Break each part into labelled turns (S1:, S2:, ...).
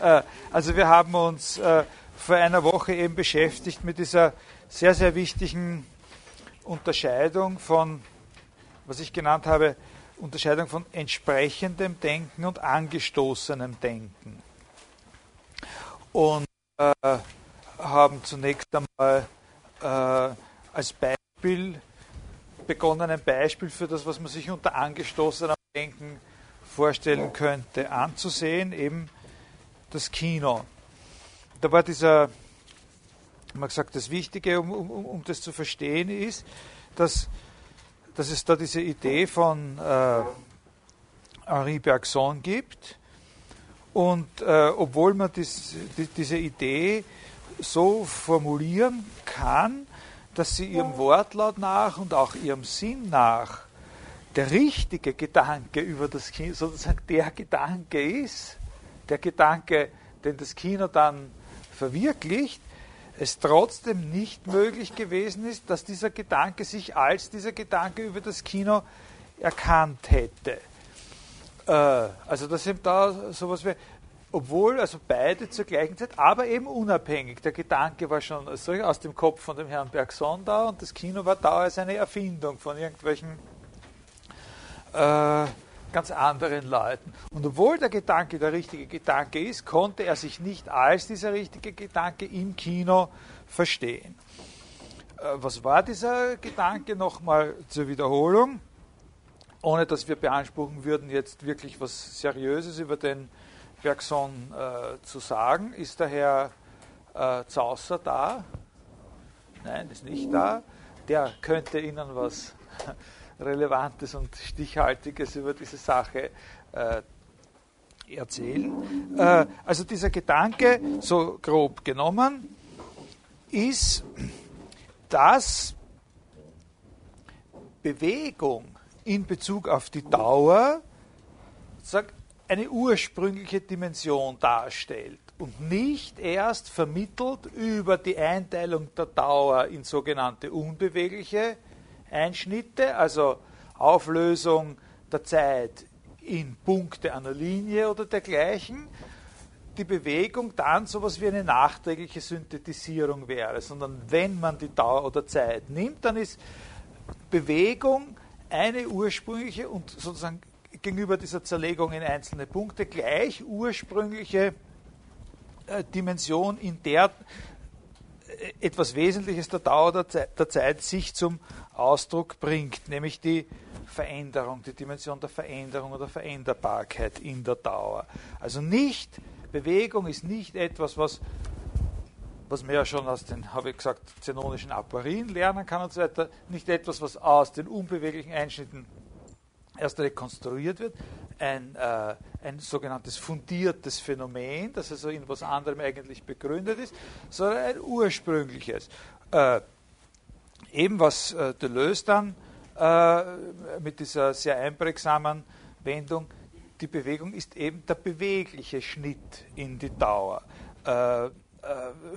S1: Äh, also wir haben uns äh, vor einer Woche eben beschäftigt mit dieser sehr, sehr wichtigen Unterscheidung von, was ich genannt habe, Unterscheidung von entsprechendem Denken und angestoßenem Denken. Und äh, haben zunächst einmal äh, als Beispiel begonnen, ein Beispiel für das, was man sich unter angestoßenem Denken vorstellen könnte, anzusehen, eben das Kino. Da war dieser, man gesagt, das Wichtige, um, um, um das zu verstehen, ist, dass, dass es da diese Idee von äh, Henri Bergson gibt. Und äh, obwohl man dies, die, diese Idee so formulieren kann, dass sie ihrem Wortlaut nach und auch ihrem Sinn nach der richtige Gedanke über das Kino, sozusagen der Gedanke ist, der Gedanke, den das Kino dann verwirklicht, es trotzdem nicht möglich gewesen ist, dass dieser Gedanke sich als dieser Gedanke über das Kino erkannt hätte. Äh, also das sind da sowas wie, obwohl also beide zur gleichen Zeit, aber eben unabhängig. Der Gedanke war schon aus dem Kopf von dem Herrn Bergson da und das Kino war da als eine Erfindung von irgendwelchen äh, ganz anderen Leuten. Und obwohl der Gedanke der richtige Gedanke ist, konnte er sich nicht als dieser richtige Gedanke im Kino verstehen. Äh, was war dieser Gedanke? Nochmal zur Wiederholung, ohne dass wir beanspruchen würden, jetzt wirklich was Seriöses über den Bergson äh, zu sagen. Ist der Herr äh, Zausser da? Nein, ist nicht da. Der könnte Ihnen was Relevantes und Stichhaltiges über diese Sache äh, erzählen. Äh, also dieser Gedanke, so grob genommen, ist, dass Bewegung in Bezug auf die Dauer eine ursprüngliche Dimension darstellt und nicht erst vermittelt über die Einteilung der Dauer in sogenannte unbewegliche Einschnitte, also Auflösung der Zeit in Punkte einer Linie oder dergleichen, die Bewegung dann so etwas wie eine nachträgliche Synthetisierung wäre, sondern wenn man die Dauer oder Zeit nimmt, dann ist Bewegung eine ursprüngliche und sozusagen gegenüber dieser Zerlegung in einzelne Punkte gleich ursprüngliche äh, Dimension, in der äh, etwas Wesentliches der Dauer der der Zeit sich zum Ausdruck bringt, nämlich die Veränderung, die Dimension der Veränderung oder Veränderbarkeit in der Dauer. Also nicht, Bewegung ist nicht etwas, was, was man ja schon aus den, habe ich gesagt, zenonischen Aporien lernen kann und so weiter, nicht etwas, was aus den unbeweglichen Einschnitten erst rekonstruiert wird, ein, äh, ein sogenanntes fundiertes Phänomen, das also in was anderem eigentlich begründet ist, sondern ein ursprüngliches. Äh, eben was äh, Deleuze dann äh, mit dieser sehr einprägsamen Wendung, die Bewegung ist eben der bewegliche Schnitt in die Dauer äh, äh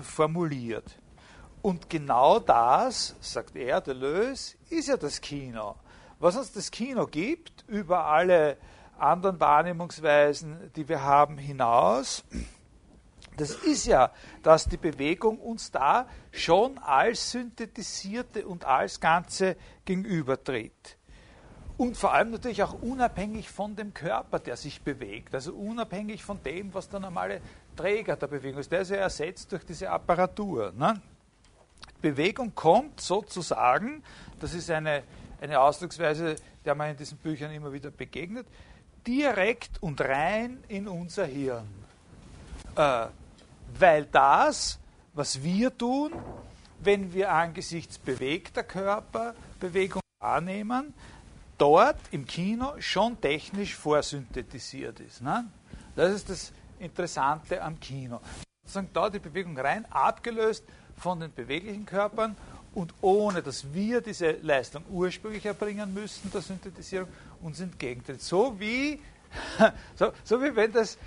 S1: formuliert. Und genau das, sagt er, Deleuze, ist ja das Kino. Was uns das Kino gibt, über alle anderen Wahrnehmungsweisen, die wir haben, hinaus, das ist ja, dass die Bewegung uns da schon als synthetisierte und als Ganze gegenübertritt. Und vor allem natürlich auch unabhängig von dem Körper, der sich bewegt. Also unabhängig von dem, was der normale Träger der Bewegung ist. Der ist ja ersetzt durch diese Apparatur. Ne? Bewegung kommt sozusagen, das ist eine, eine Ausdrucksweise, der man in diesen Büchern immer wieder begegnet, direkt und rein in unser Hirn. Äh, weil das, was wir tun, wenn wir angesichts bewegter Körperbewegung wahrnehmen, dort im Kino schon technisch vorsynthetisiert ist. Ne? Das ist das Interessante am Kino. Da die Bewegung rein abgelöst von den beweglichen Körpern und ohne dass wir diese Leistung ursprünglich erbringen müssen, der Synthetisierung, uns entgegentritt. So wie, so, so wie wenn das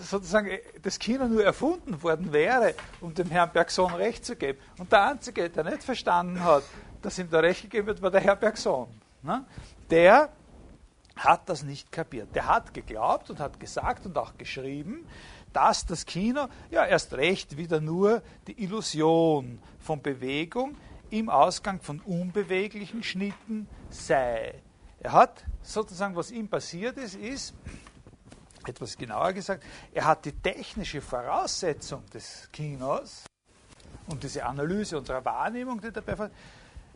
S1: sozusagen äh, das Kino nur erfunden worden wäre, um dem Herrn Bergson recht zu geben. Und der Einzige, der nicht verstanden hat, dass ihm da recht gegeben wird, war der Herr Bergson. Ne? Der hat das nicht kapiert. Der hat geglaubt und hat gesagt und auch geschrieben, dass das Kino ja erst recht wieder nur die Illusion von Bewegung im Ausgang von unbeweglichen Schnitten sei. Er hat sozusagen, was ihm passiert ist, ist, etwas genauer gesagt, er hat die technische Voraussetzung des Kinos und diese Analyse unserer Wahrnehmung, die dabei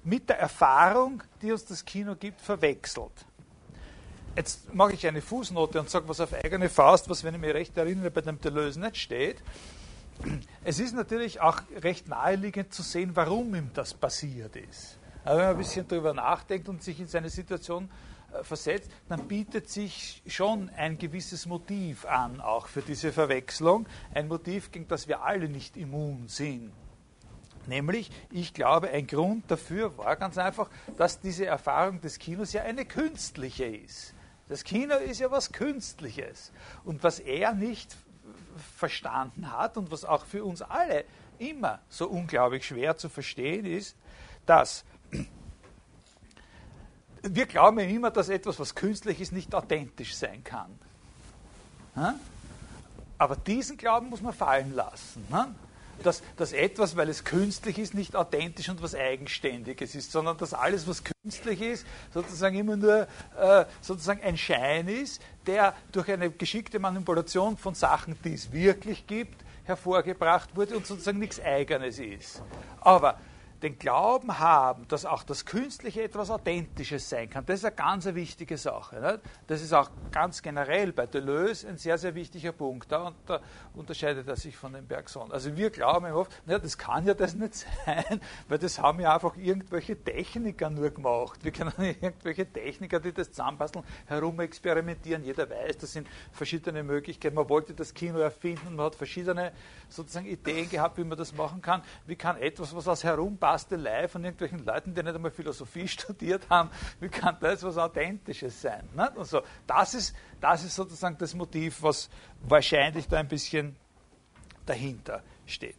S1: mit der Erfahrung, die uns das Kino gibt, verwechselt. Jetzt mache ich eine Fußnote und sage was auf eigene Faust, was, wenn ich mich recht erinnere, bei dem Deleuze nicht steht. Es ist natürlich auch recht naheliegend zu sehen, warum ihm das passiert ist. Aber wenn man ein bisschen darüber nachdenkt und sich in seine Situation äh, versetzt, dann bietet sich schon ein gewisses Motiv an, auch für diese Verwechslung. Ein Motiv, gegen das wir alle nicht immun sind. Nämlich, ich glaube, ein Grund dafür war ganz einfach, dass diese Erfahrung des Kinos ja eine künstliche ist. Das Kino ist ja was Künstliches. Und was er nicht verstanden hat und was auch für uns alle immer so unglaublich schwer zu verstehen ist, dass wir glauben immer, dass etwas, was künstlich ist, nicht authentisch sein kann. Aber diesen Glauben muss man fallen lassen dass, dass etwas, weil es künstlich ist, nicht authentisch und was Eigenständiges ist, sondern dass alles, was künstlich ist, sozusagen immer nur äh, sozusagen ein Schein ist, der durch eine geschickte Manipulation von Sachen, die es wirklich gibt, hervorgebracht wurde und sozusagen nichts Eigenes ist. Aber den Glauben haben, dass auch das Künstliche etwas Authentisches sein kann, das ist eine ganz wichtige Sache. Nicht? Das ist auch ganz generell bei Deleuze ein sehr, sehr wichtiger Punkt. Und da unterscheidet er sich von den Bergson. Also wir glauben immer oft, naja, das kann ja das nicht sein, weil das haben ja einfach irgendwelche Techniker nur gemacht. Wir kennen irgendwelche Techniker, die das zusammenbasteln, herumexperimentieren. Jeder weiß, das sind verschiedene Möglichkeiten. Man wollte das Kino erfinden, man hat verschiedene sozusagen Ideen gehabt, wie man das machen kann. Wie kann etwas, was aus Herumbastelei von irgendwelchen Leuten, die nicht einmal Philosophie studiert haben, wie kann das was Authentisches sein? Ne? Und so, das, ist, das ist sozusagen das Motiv, was wahrscheinlich da ein bisschen dahinter steht.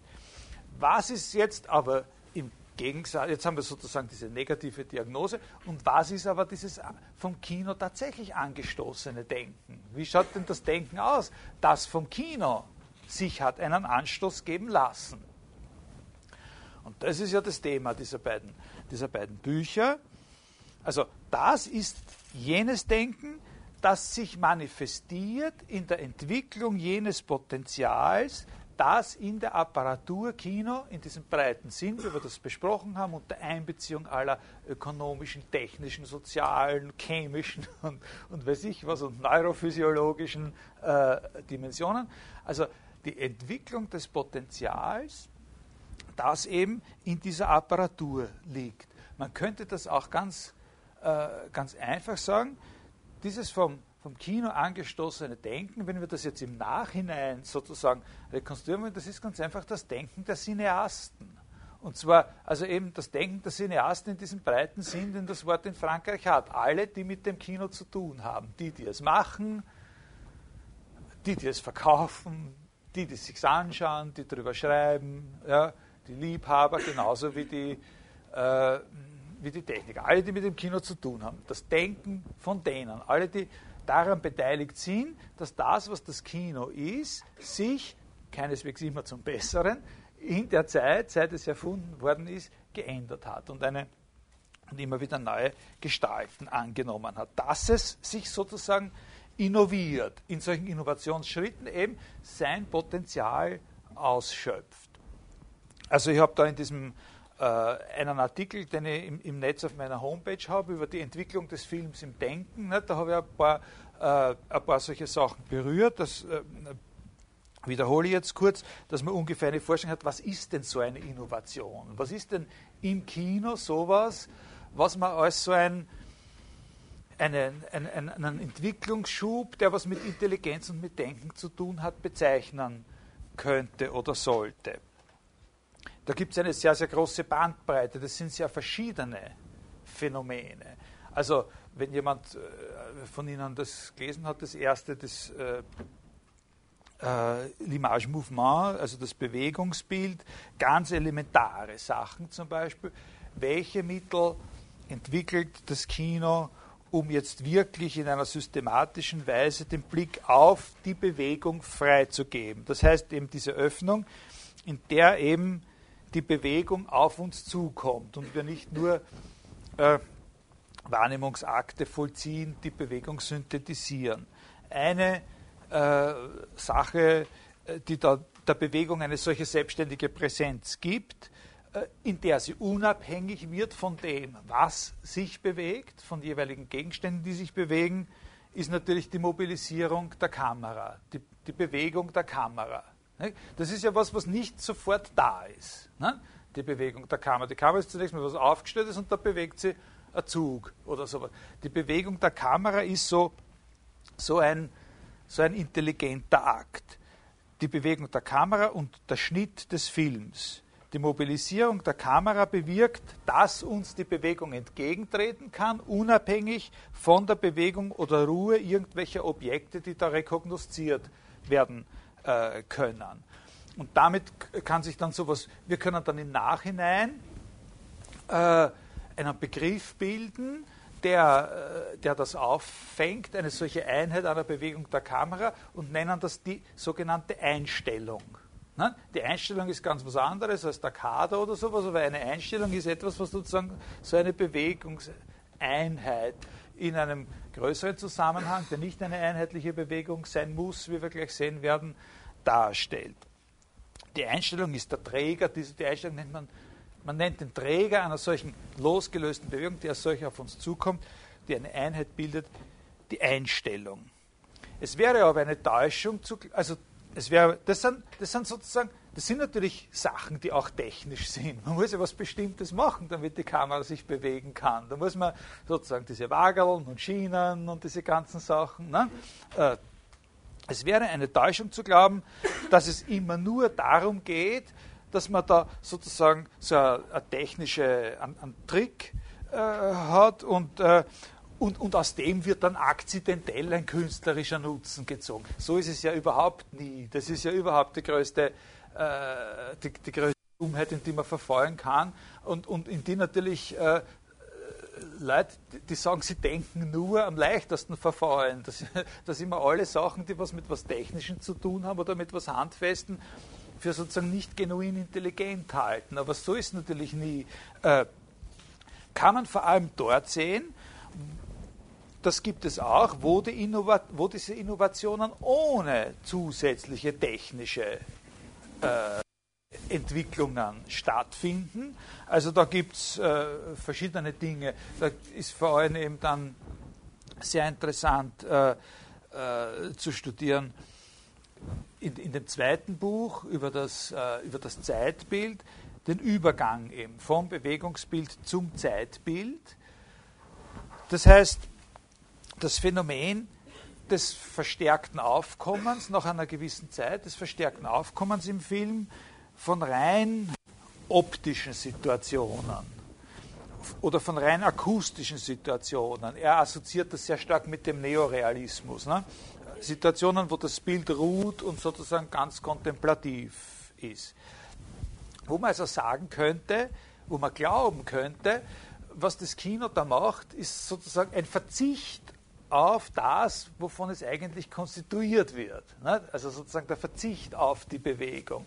S1: Was ist jetzt aber im Gegensatz, jetzt haben wir sozusagen diese negative Diagnose, und was ist aber dieses vom Kino tatsächlich angestoßene Denken? Wie schaut denn das Denken aus, das vom Kino sich hat einen Anstoß geben lassen. Und das ist ja das Thema dieser beiden, dieser beiden Bücher. Also das ist jenes Denken, das sich manifestiert in der Entwicklung jenes Potenzials, das in der Apparatur Kino in diesem breiten Sinn, wie wir das besprochen haben, unter Einbeziehung aller ökonomischen, technischen, sozialen, chemischen und, und weiß ich was und neurophysiologischen äh, Dimensionen. Also die Entwicklung des Potenzials, das eben in dieser Apparatur liegt. Man könnte das auch ganz, äh, ganz einfach sagen, dieses vom, vom Kino angestoßene Denken, wenn wir das jetzt im Nachhinein sozusagen rekonstruieren wollen, das ist ganz einfach das Denken der Cineasten. Und zwar, also eben das Denken der Cineasten in diesem breiten Sinn, den das Wort in Frankreich hat. Alle, die mit dem Kino zu tun haben. Die, die es machen, die, die es verkaufen, die, die es sich anschauen, die darüber schreiben, ja, die Liebhaber genauso wie die, äh, wie die Techniker, alle, die mit dem Kino zu tun haben. Das Denken von denen, alle, die daran beteiligt sind, dass das, was das Kino ist, sich keineswegs immer zum Besseren in der Zeit, seit es erfunden worden ist, geändert hat und eine und immer wieder neue Gestalten angenommen hat. Dass es sich sozusagen innoviert, in solchen Innovationsschritten eben sein Potenzial ausschöpft. Also ich habe da in diesem äh, einen Artikel, den ich im, im, Netz auf meiner Homepage habe, über die Entwicklung des Films im Denken. Ne? Da habe ich ein paar, äh, ein paar solche Sachen berührt. Das äh, wiederhole ich jetzt kurz, dass man ungefähr eine Vorstellung hat, was ist denn so eine Innovation? Was ist denn im Kino sowas, was man als so ein einen, einen, einen Entwicklungsschub, der was mit Intelligenz und mit Denken zu tun hat, bezeichnen könnte oder sollte. Da gibt es eine sehr, sehr große Bandbreite. Das sind sehr verschiedene Phänomene. Also, wenn jemand äh, von Ihnen das gelesen hat, das erste, das äh, äh, L'image Mouvement, also das Bewegungsbild, ganz elementare Sachen zum Beispiel. Welche Mittel entwickelt das Kino, um jetzt wirklich in einer systematischen Weise den Blick auf die Bewegung freizugeben. Das heißt eben diese Öffnung, in der eben die Bewegung auf uns zukommt und wir nicht nur äh, Wahrnehmungsakte vollziehen, die Bewegung synthetisieren. Eine äh, Sache, äh, die da der Bewegung eine solche selbstständige Präsenz gibt, äh, in der sie unabhängig wird von dem, was sich bewegt, von jeweiligen Gegenständen, die sich bewegen, ist natürlich die Mobilisierung der Kamera, die, die Bewegung der Kamera. Das ist ja was, was nicht sofort da ist. Die Bewegung der Kamera. Die Kamera ist zunächst mal was Aufgestelltes und da bewegt sie ein Zug oder sowas. Die Bewegung der Kamera ist so, so, ein, so ein intelligenter Akt. Die Bewegung der Kamera und der Schnitt des Films die Mobilisierung der Kamera bewirkt, dass uns die Bewegung entgegentreten kann, unabhängig von der Bewegung oder Ruhe irgendwelcher Objekte, die da rekognosziert werden äh, können. Und damit kann sich dann sowas, wir können dann im Nachhinein äh, einen Begriff bilden, der, äh, der das auffängt, eine solche Einheit einer Bewegung der Kamera und nennen das die sogenannte Einstellung. Ne? Die Einstellung ist ganz was anderes als der Kader oder sowas, aber eine Einstellung ist etwas, was sozusagen so eine Bewegungseinheit in einem größeren Zusammenhang, der nicht eine einheitliche Bewegung sein muss, wie wir gleich sehen werden, darstellt. Die Einstellung ist der Träger, diese, die Einstellung nennt man, man nennt den Träger einer solchen losgelösten Bewegung, die als solche auf uns zukommt, die eine Einheit bildet, die Einstellung. Es wäre aber eine Täuschung, zu, also es wäre, das, sind, das sind sozusagen, das sind natürlich Sachen, die auch technisch sind. Man muss ja was Bestimmtes machen, damit die Kamera sich bewegen kann. Da muss man sozusagen diese Wageln und Schienen und diese ganzen Sachen. Ne? Äh, es wäre eine Täuschung zu glauben, dass es immer nur darum geht, dass man da sozusagen so einen, einen Trick äh, hat und, äh, und, und aus dem wird dann akzidentell ein künstlerischer Nutzen gezogen. So ist es ja überhaupt nie. Das ist ja überhaupt die größte, äh, die, die, größte Dummheit, in die man verfallen kann und, und in die natürlich äh, Leute, die sagen, sie denken nur am leichtesten verfallen. Das, das immer alle Sachen, die was mit was Technischem zu tun haben oder mit was Handfesten, für sozusagen nicht genuin intelligent halten. Aber so ist natürlich nie. Äh, kann man vor allem dort sehen, das gibt es auch, wo, die wo diese Innovationen ohne zusätzliche technische Entwicklungen stattfinden. Also da gibt es äh, verschiedene Dinge. Da ist vor allem eben dann sehr interessant äh, äh zu studieren in, in, dem zweiten Buch über das, äh, über das Zeitbild, den Übergang eben vom Bewegungsbild zum Zeitbild. Das heißt, das Phänomen des verstärkten Aufkommens nach einer gewissen Zeit, des verstärkten Aufkommens im Film von rein optischen Situationen oder von rein akustischen Situationen. Er assoziiert das sehr stark mit dem Neorealismus. Ne? Situationen, wo das Bild ruht und sozusagen ganz kontemplativ ist. Wo man also sagen könnte, wo man glauben könnte, was das Kino da macht, ist sozusagen ein Verzicht auf das, wovon es eigentlich konstituiert wird. Also sozusagen der Verzicht auf die Bewegung.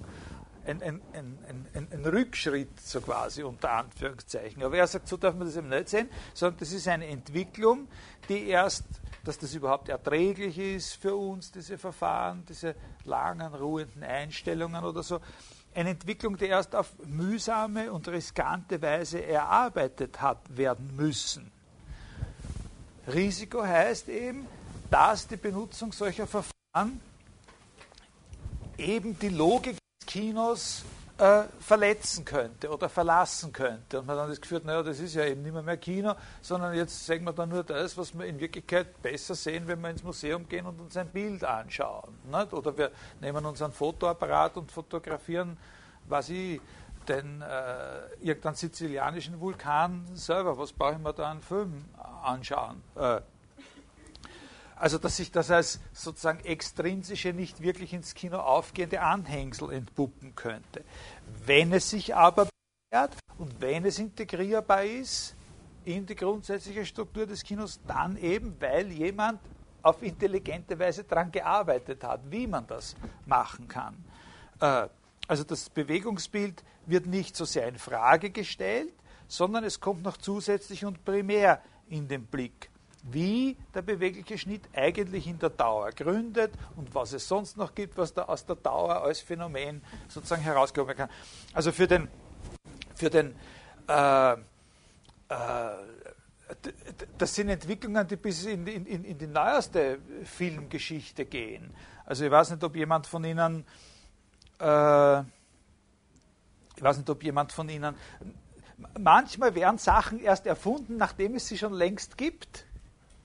S1: Ein, ein, ein, ein, Rückschritt, so quasi unter Anführungszeichen. Aber er sagt, so darf man das eben nicht sehen, sondern das ist eine Entwicklung, die erst, dass das überhaupt erträglich ist für uns, diese Verfahren, diese langen, ruhenden Einstellungen oder so, eine Entwicklung, die erst auf mühsame und riskante Weise erarbeitet hat werden müssen. Risiko heißt eben, dass die Benutzung solcher Verfahren eben die Logik des Kinos äh, verletzen könnte oder verlassen könnte. Und man dann das Gefühl hat, naja, das ist ja eben nicht mehr, mehr Kino, sondern jetzt sagen wir dann nur das, was wir in Wirklichkeit besser sehen, wenn wir ins Museum gehen und uns ein Bild anschauen. Nicht? Oder wir nehmen unseren Fotoapparat und fotografieren, was ich, den äh, irgendeinen sizilianischen Vulkan selber, was brauche ich mir da einen Film anschauen? Äh, also, dass sich das als sozusagen extrinsische, nicht wirklich ins Kino aufgehende Anhängsel entpuppen könnte. Wenn es sich aber bewährt und wenn es integrierbar ist, in die grundsätzliche Struktur des Kinos, dann eben, weil jemand auf intelligente Weise daran gearbeitet hat, wie man das machen kann. Äh, also das Bewegungsbild wird nicht so sehr in Frage gestellt, sondern es kommt noch zusätzlich und primär in den Blick, wie der bewegliche Schnitt eigentlich in der Dauer gründet und was es sonst noch gibt, was da aus der Dauer als Phänomen sozusagen herauskommen kann. Also für den, für den äh, äh, das sind Entwicklungen, die bis in, in, in, die neueste Filmgeschichte gehen. Also ich weiß nicht, ob jemand von Ihnen, äh, ich weiß nicht, ob jemand von Ihnen, manchmal werden Sachen erst erfunden, nachdem es sie schon längst gibt.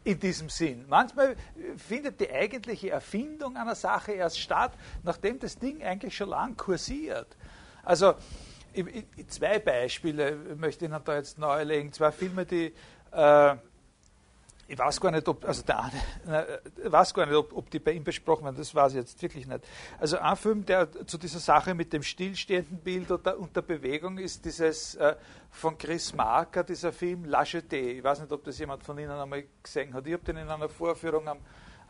S1: In diesem Sinn. Manchmal findet die eigentliche Erfindung einer Sache erst statt, nachdem das Ding eigentlich schon lang kursiert. Also zwei Beispiele möchte ich Ihnen da jetzt nahelegen. Zwei Filme, die äh, ich weiß gar nicht, ob, also der eine, ich weiß gar nicht, ob, ob, die bei ihm besprochen werden, das weiß ich jetzt wirklich nicht. Also ein Film, der zu dieser Sache mit dem stillstehenden Bild und der, und der Bewegung ist dieses äh, von Chris Marker, dieser Film La Jetée. Ich weiß nicht, ob das jemand von Ihnen einmal gesehen hat. Ich habe den in einer Vorführung am,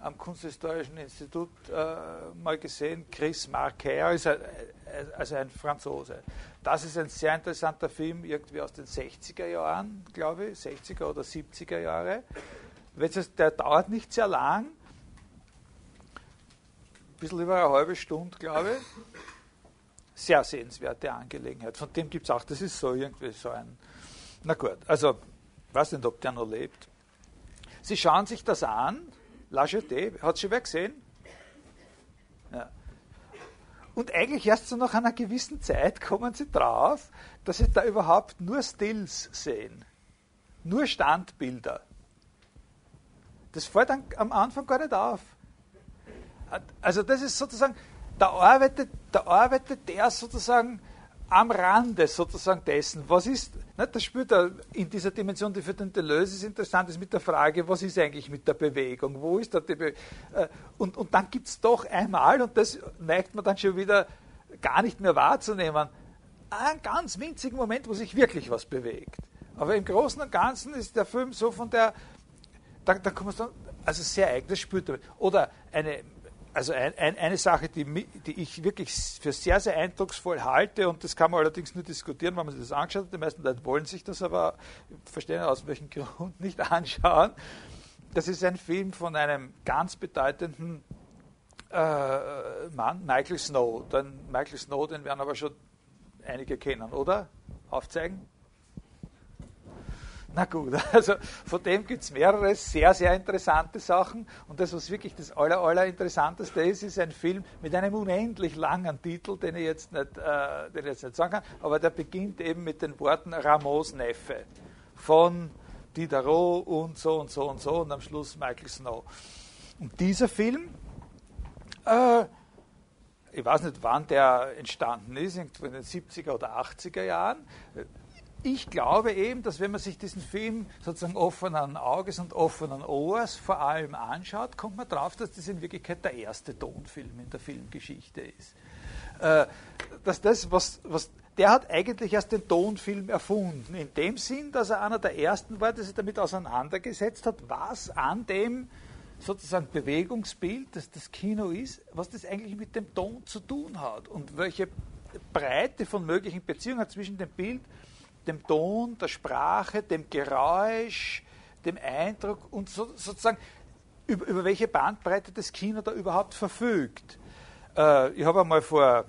S1: am Kunsthistorischen Institut äh, mal gesehen. Chris Marker ist ein, also ein Franzose. Das ist ein sehr interessanter Film, irgendwie aus den 60er Jahren, glaube ich, 60er oder 70er Jahre. Der dauert nicht sehr lang, ein bisschen über eine halbe Stunde, glaube ich. Sehr sehenswerte Angelegenheit. Von dem gibt es auch, das ist so irgendwie so ein. Na gut, also, weiß nicht, ob der noch lebt. Sie schauen sich das an. La Jetée, hat sie wer gesehen? Ja. Und eigentlich erst so nach einer gewissen Zeit kommen sie drauf, dass sie da überhaupt nur Stills sehen. Nur Standbilder. Das fällt dann am Anfang gar nicht auf. Also das ist sozusagen, da arbeitet, da arbeitet der sozusagen am Rande sozusagen dessen, was ist, ne, das spürt er in dieser Dimension, die für den Deleuze interessant, ist mit der Frage, was ist eigentlich mit der Bewegung, wo ist da die Bewegung, äh, und, und dann gibt es doch einmal, und das neigt man dann schon wieder gar nicht mehr wahrzunehmen, einen ganz winzigen Moment, wo sich wirklich was bewegt. Aber im Großen und Ganzen ist der Film so von der, da, da kommt man dann, also sehr eigen, das spürt er. Oder eine also ein, ein, eine Sache, die, die, ich wirklich für sehr, sehr eindrucksvoll halte, und das kann man allerdings nur diskutieren, wenn man sich das angeschaut hat. Die meisten Leute wollen sich das aber, verstehen aus welchem Grund, nicht anschauen. Das ist ein Film von einem ganz bedeutenden äh, Mann, Michael Snow. Den Michael Snow, den werden aber schon einige kennen, oder? Aufzeigen? Na gut, also von dem gibt es mehrere sehr, sehr interessante Sachen. Und das, was wirklich das aller, aller Interessanteste ist, ist ein Film mit einem unendlich langen Titel, den ich jetzt nicht, äh, den ich jetzt nicht sagen kann, aber der beginnt eben mit den Worten Ramos Neffe von Diderot und so und so und so und am Schluss Michael Snow. Und dieser Film, äh, ich weiß nicht, wann der entstanden ist, in den 70er oder 80er Jahren, ich glaube eben, dass wenn man sich diesen Film sozusagen offenen Auges und offenen Ohrs vor allem anschaut, kommt man drauf, dass das in Wirklichkeit der erste Tonfilm in der Filmgeschichte ist. Äh, dass das, was, was, der hat eigentlich erst den Tonfilm erfunden, in dem Sinn, dass er einer der ersten war, der sich damit auseinandergesetzt hat, was an dem sozusagen Bewegungsbild, das das Kino ist, was das eigentlich mit dem Ton zu tun hat und welche Breite von möglichen Beziehungen zwischen dem Bild dem Ton, der Sprache, dem Geräusch, dem Eindruck und so, sozusagen über, über, welche Bandbreite das Kino da überhaupt verfügt. Äh, ich habe einmal vor,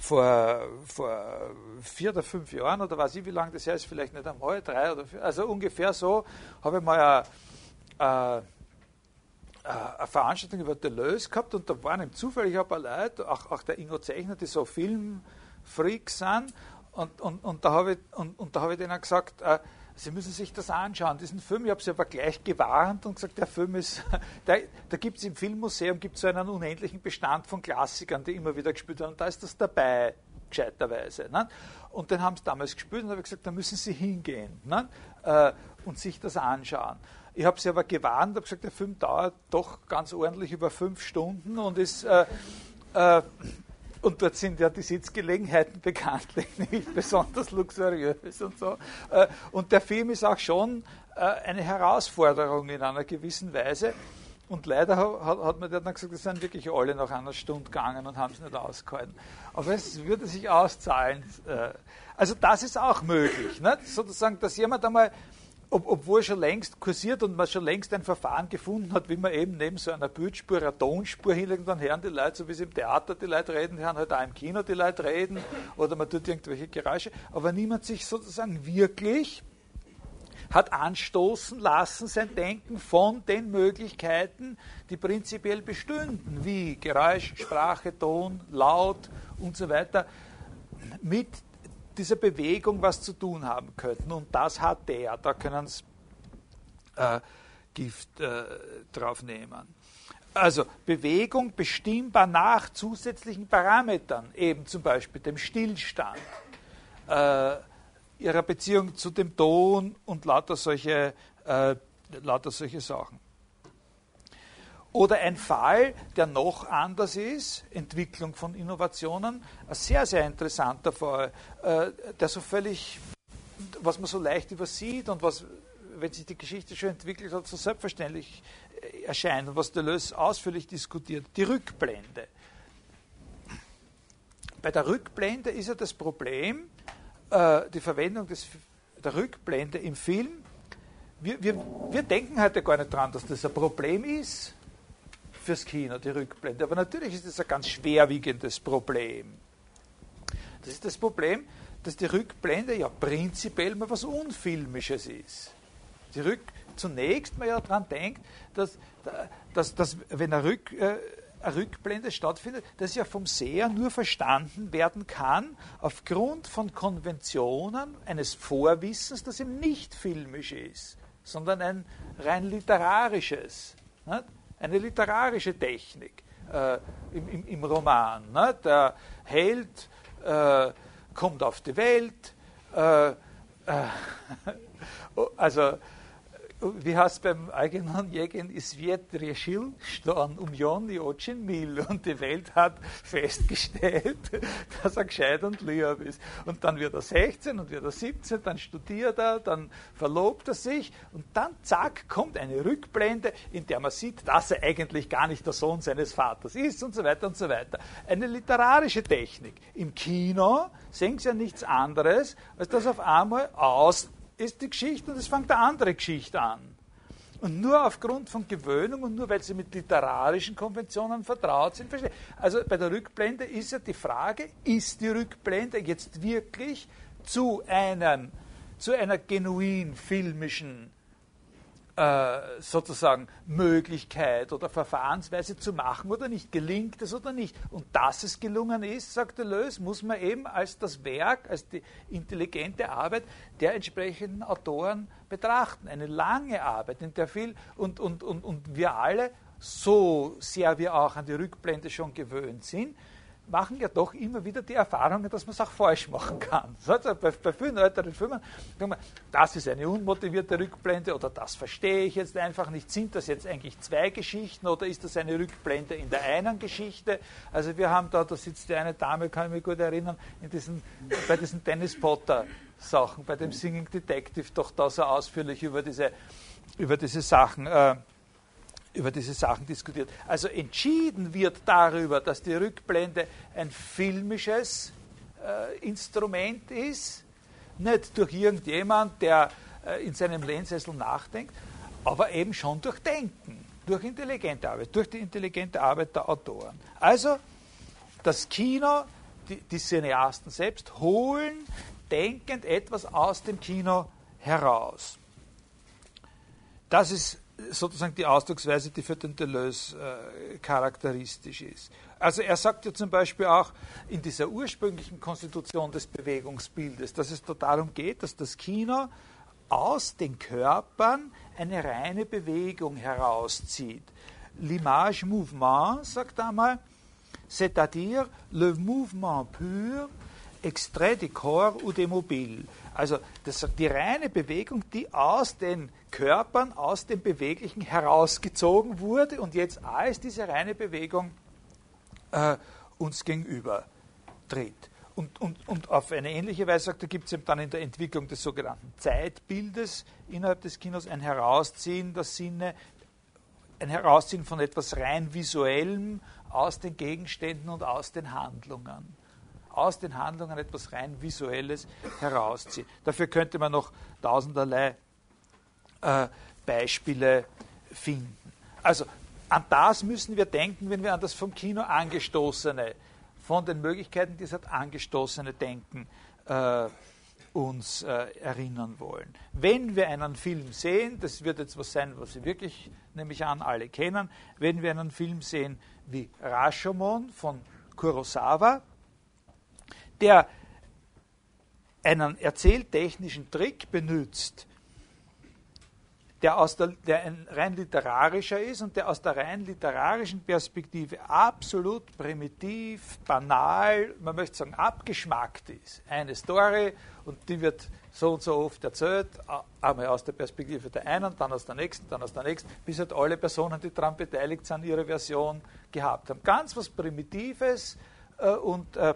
S1: vor, vor vier oder fünf Jahren oder weiß ich, wie lange das her ist, vielleicht nicht einmal, drei oder vier, also ungefähr so, habe ich mal eine, eine Veranstaltung über Deleuze gehabt und da waren im Zufall, ich habe Leute, auch, auch der Ingo Zeichner, die so Filmfreaks sind und, und, und, da habe ich, und, und da habe ich denen gesagt, äh, Sie müssen sich das anschauen, diesen Film. Ich habe sie aber gleich gewarnt und gesagt, der Film ist, der, da gibt es im Filmmuseum gibt's so einen unendlichen Bestand von Klassikern, die immer wieder gespielt werden. Und da ist das dabei, gescheiterweise. Ne? Und den haben sie damals gespielt und habe gesagt, da müssen Sie hingehen ne? äh, und sich das anschauen. Ich habe sie aber gewarnt, habe gesagt, der Film dauert doch ganz ordentlich über fünf Stunden und ist äh, äh, und dort sind ja die Sitzgelegenheiten bekanntlich nicht besonders luxuriös und so. Äh, und der Film ist auch schon äh, eine Herausforderung in einer gewissen Weise. Und leider hat, man dann gesagt, es sind wirklich alle nach einer Stunde gegangen und haben es nicht ausgehalten. Aber es würde sich auszahlen. Äh, also das ist auch möglich. Nicht? Sozusagen, dass jemand einmal ob, obwohl schon längst kursiert und man schon längst ein Verfahren gefunden hat, wie man eben neben so einer Bildspur, einer Tonspur hinlegt, dann hören die Leute, so wie sie im Theater die Leute reden, hören halt auch im Kino die Leute reden oder man tut irgendwelche Geräusche, aber niemand sich sozusagen wirklich hat anstoßen lassen, sein Denken von den Möglichkeiten, die prinzipiell bestünden, wie Geräusch, Sprache, Ton, Laut und so weiter, mit dieser Bewegung was zu tun haben könnten. Und das hat der. Da können Sie äh, Gift äh, drauf nehmen. Also Bewegung bestimmbar nach zusätzlichen Parametern, eben zum Beispiel dem Stillstand, äh, ihrer Beziehung zu dem Ton und lauter solche, äh, lauter solche Sachen. Oder ein Fall, der noch anders ist, Entwicklung von Innovationen, ein sehr, sehr interessanter Fall, äh, der so völlig, was man so leicht übersieht und was, wenn sich die Geschichte schon entwickelt hat, so selbstverständlich äh, erscheint und was Deleuze ausführlich diskutiert, die Rückblende. Bei der Rückblende ist ja das Problem, äh, die Verwendung des, der Rückblende im Film. Wir, wir, wir denken heute gar nicht dran, dass das ein Problem ist fürs Kino, die Rückblende. Aber natürlich ist das ein ganz schwerwiegendes Problem. Das ist das Problem, dass die Rückblende ja prinzipiell mal was Unfilmisches ist. Die Rück, zunächst mal ja daran denkt, dass, dass, dass wenn eine, Rück, äh, eine Rückblende stattfindet, das ja vom Seher nur verstanden werden kann aufgrund von Konventionen eines Vorwissens, das eben nicht filmisch ist, sondern ein rein literarisches. Nicht? Eine literarische Technik äh, im, im, im, Roman. Ne? Der Held äh, kommt auf die Welt, äh, äh also wie heißt beim eigenen Jägen, es wird Reschil stehen um Jon Jotchen Mil und die Welt hat festgestellt, dass er gescheit und lieb ist. Und dann wird er 16 und wird er 17, dann studiert er, dann verlobt er sich und dann zack kommt eine Rückblende, in der man sieht, dass er eigentlich gar nicht der Sohn seines Vaters ist und so weiter und so weiter. Eine literarische Technik. Im Kino sehen Sie ja nichts anderes, als dass auf einmal aus ist die Geschichte und es fängt eine andere Geschichte an. Und nur aufgrund von Gewöhnung und nur weil sie mit literarischen Konventionen vertraut sind. Also bei der Rückblende ist ja die Frage, ist die Rückblende jetzt wirklich zu, einem, zu einer genuin filmischen äh, sozusagen Möglichkeit oder Verfahrensweise zu machen oder nicht. Gelingt es oder nicht? Und dass es gelungen ist, sagt Deleuze, muss man eben als das Werk, als die intelligente Arbeit der entsprechenden Autoren betrachten. Eine lange Arbeit, in der viel und, und, und, und wir alle, so sehr wir auch an die Rückblende schon gewöhnt sind, machen ja doch immer wieder die Erfahrungen, dass man es auch falsch machen kann. Also bei, bei vielen älteren Filmen, das ist eine unmotivierte Rückblende oder das verstehe ich jetzt einfach nicht. Sind das jetzt eigentlich zwei Geschichten oder ist das eine Rückblende in der einen Geschichte? Also wir haben da, da sitzt die eine Dame, kann ich mich gut erinnern, in diesen, bei diesen Dennis Potter Sachen, bei dem Singing Detective doch da so ausführlich über diese, über diese Sachen äh, über diese Sachen diskutiert. Also entschieden wird darüber, dass die Rückblende ein filmisches äh, Instrument ist, nicht durch irgendjemand, der äh, in seinem Lehnsessel nachdenkt, aber eben schon durch Denken, durch intelligente Arbeit, durch die intelligente Arbeit der Autoren. Also das Kino, die, die Cineasten selbst holen denkend etwas aus dem Kino heraus. Das ist sozusagen die Ausdrucksweise, die für den Deleuze äh, charakteristisch ist. Also er sagt ja zum Beispiel auch in dieser ursprünglichen Konstitution des Bewegungsbildes, dass es da darum geht, dass das Kino aus den Körpern eine reine Bewegung herauszieht. L'image mouvement, sagt er einmal, c'est-à-dire le mouvement pur extrait du corps ou des mobiles. Also das, die reine Bewegung, die aus den Körpern, aus dem Beweglichen herausgezogen wurde und jetzt als diese reine Bewegung äh, uns gegenüber tritt. Und, und, und auf eine ähnliche Weise sagt er, gibt es dann in der Entwicklung des sogenannten Zeitbildes innerhalb des Kinos ein Herausziehen der Sinne, ein Herausziehen von etwas rein Visuellem aus den Gegenständen und aus den Handlungen. Aus den Handlungen etwas rein Visuelles herausziehen. Dafür könnte man noch tausenderlei äh, Beispiele finden. Also an das müssen wir denken, wenn wir an das vom Kino angestoßene, von den Möglichkeiten dieses angestoßene Denken äh, uns äh, erinnern wollen. Wenn wir einen Film sehen, das wird jetzt was sein, was Sie wirklich, nehme ich an, alle kennen, wenn wir einen Film sehen wie Rashomon von Kurosawa, der einen erzähltechnischen Trick benutzt, der, aus der, der ein rein literarischer ist und der aus der rein literarischen Perspektive absolut primitiv, banal, man möchte sagen abgeschmackt ist. Eine Story und die wird so und so oft erzählt, einmal aus der Perspektive der einen, dann aus der nächsten, dann aus der nächsten, bis halt alle Personen, die daran beteiligt sind, ihre Version gehabt haben. Ganz was Primitives äh, und äh,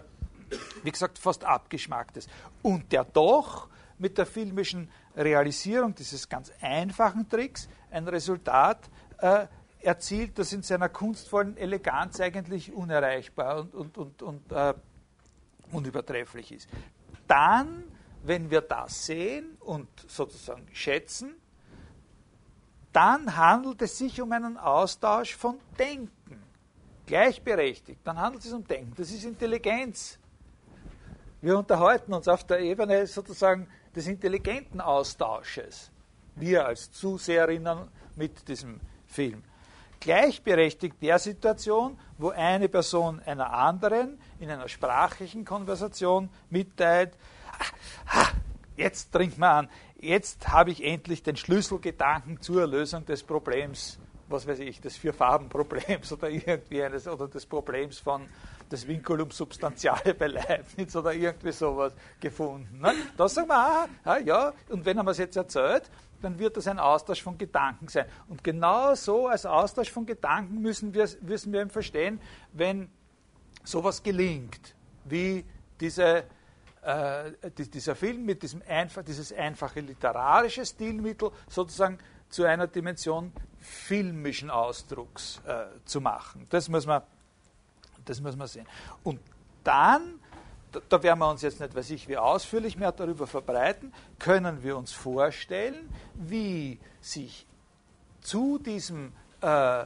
S1: wie gesagt fast abgeschmacktes. Und der doch mit der filmischen Realisierung dieses ganz einfachen Tricks ein Resultat äh, erzielt, das in seiner kunstvollen Eleganz eigentlich unerreichbar und, und, und, und äh, unübertrefflich ist. Dann, wenn wir das sehen und sozusagen schätzen, dann handelt es sich um einen Austausch von Denken. Gleichberechtigt. Dann handelt es um Denken. Das ist Intelligenz. Wir unterhalten uns auf der Ebene sozusagen des intelligenten Austausches, wir als Zuseherinnen mit diesem Film. Gleichberechtigt der Situation, wo eine Person einer anderen in einer sprachlichen Konversation mitteilt, ah, jetzt trinkt man an, jetzt habe ich endlich den Schlüsselgedanken zur Lösung des Problems, was weiß ich, des Vierfarbenproblems oder irgendwie eines oder des Problems von das Vinculum substantiale bei Leibniz oder irgendwie sowas gefunden. Ne? Da sagen wir, ah, ja, und wenn er mir es jetzt erzählt, dann wird das ein Austausch von Gedanken sein. Und genau so als Austausch von Gedanken müssen wir, müssen wir eben verstehen, wenn sowas gelingt, wie diese, äh, dieser Film mit diesem einfach, dieses einfache literarische Stilmittel sozusagen zu einer Dimension filmischen Ausdrucks äh, zu machen. Das muss man das muss man sehen. Und dann, da, werden wir uns jetzt nicht, weiß ich, wie ausführlich mehr darüber verbreiten, können wir uns vorstellen, wie sich zu diesem, äh,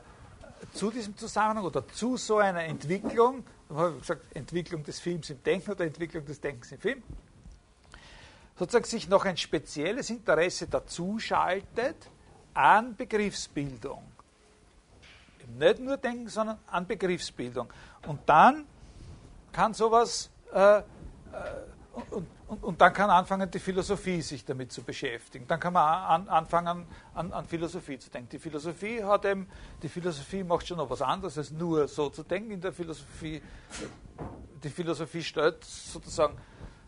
S1: zu diesem Zusammenhang oder zu so einer Entwicklung, gesagt, Entwicklung des Films im Denken oder Entwicklung des Denkens im Film, sozusagen sich noch ein spezielles Interesse dazuschaltet an Begriffsbildung nicht nur denken, sondern an Begriffsbildung. Und dann kann sowas, äh, äh, und, und, und, dann kann anfangen, die Philosophie sich damit zu beschäftigen. Dann kann man an, anfangen, an, an, Philosophie zu denken. Die Philosophie hat eben, die Philosophie macht schon noch was anderes, als nur so zu denken. In der Philosophie, die Philosophie stellt sozusagen,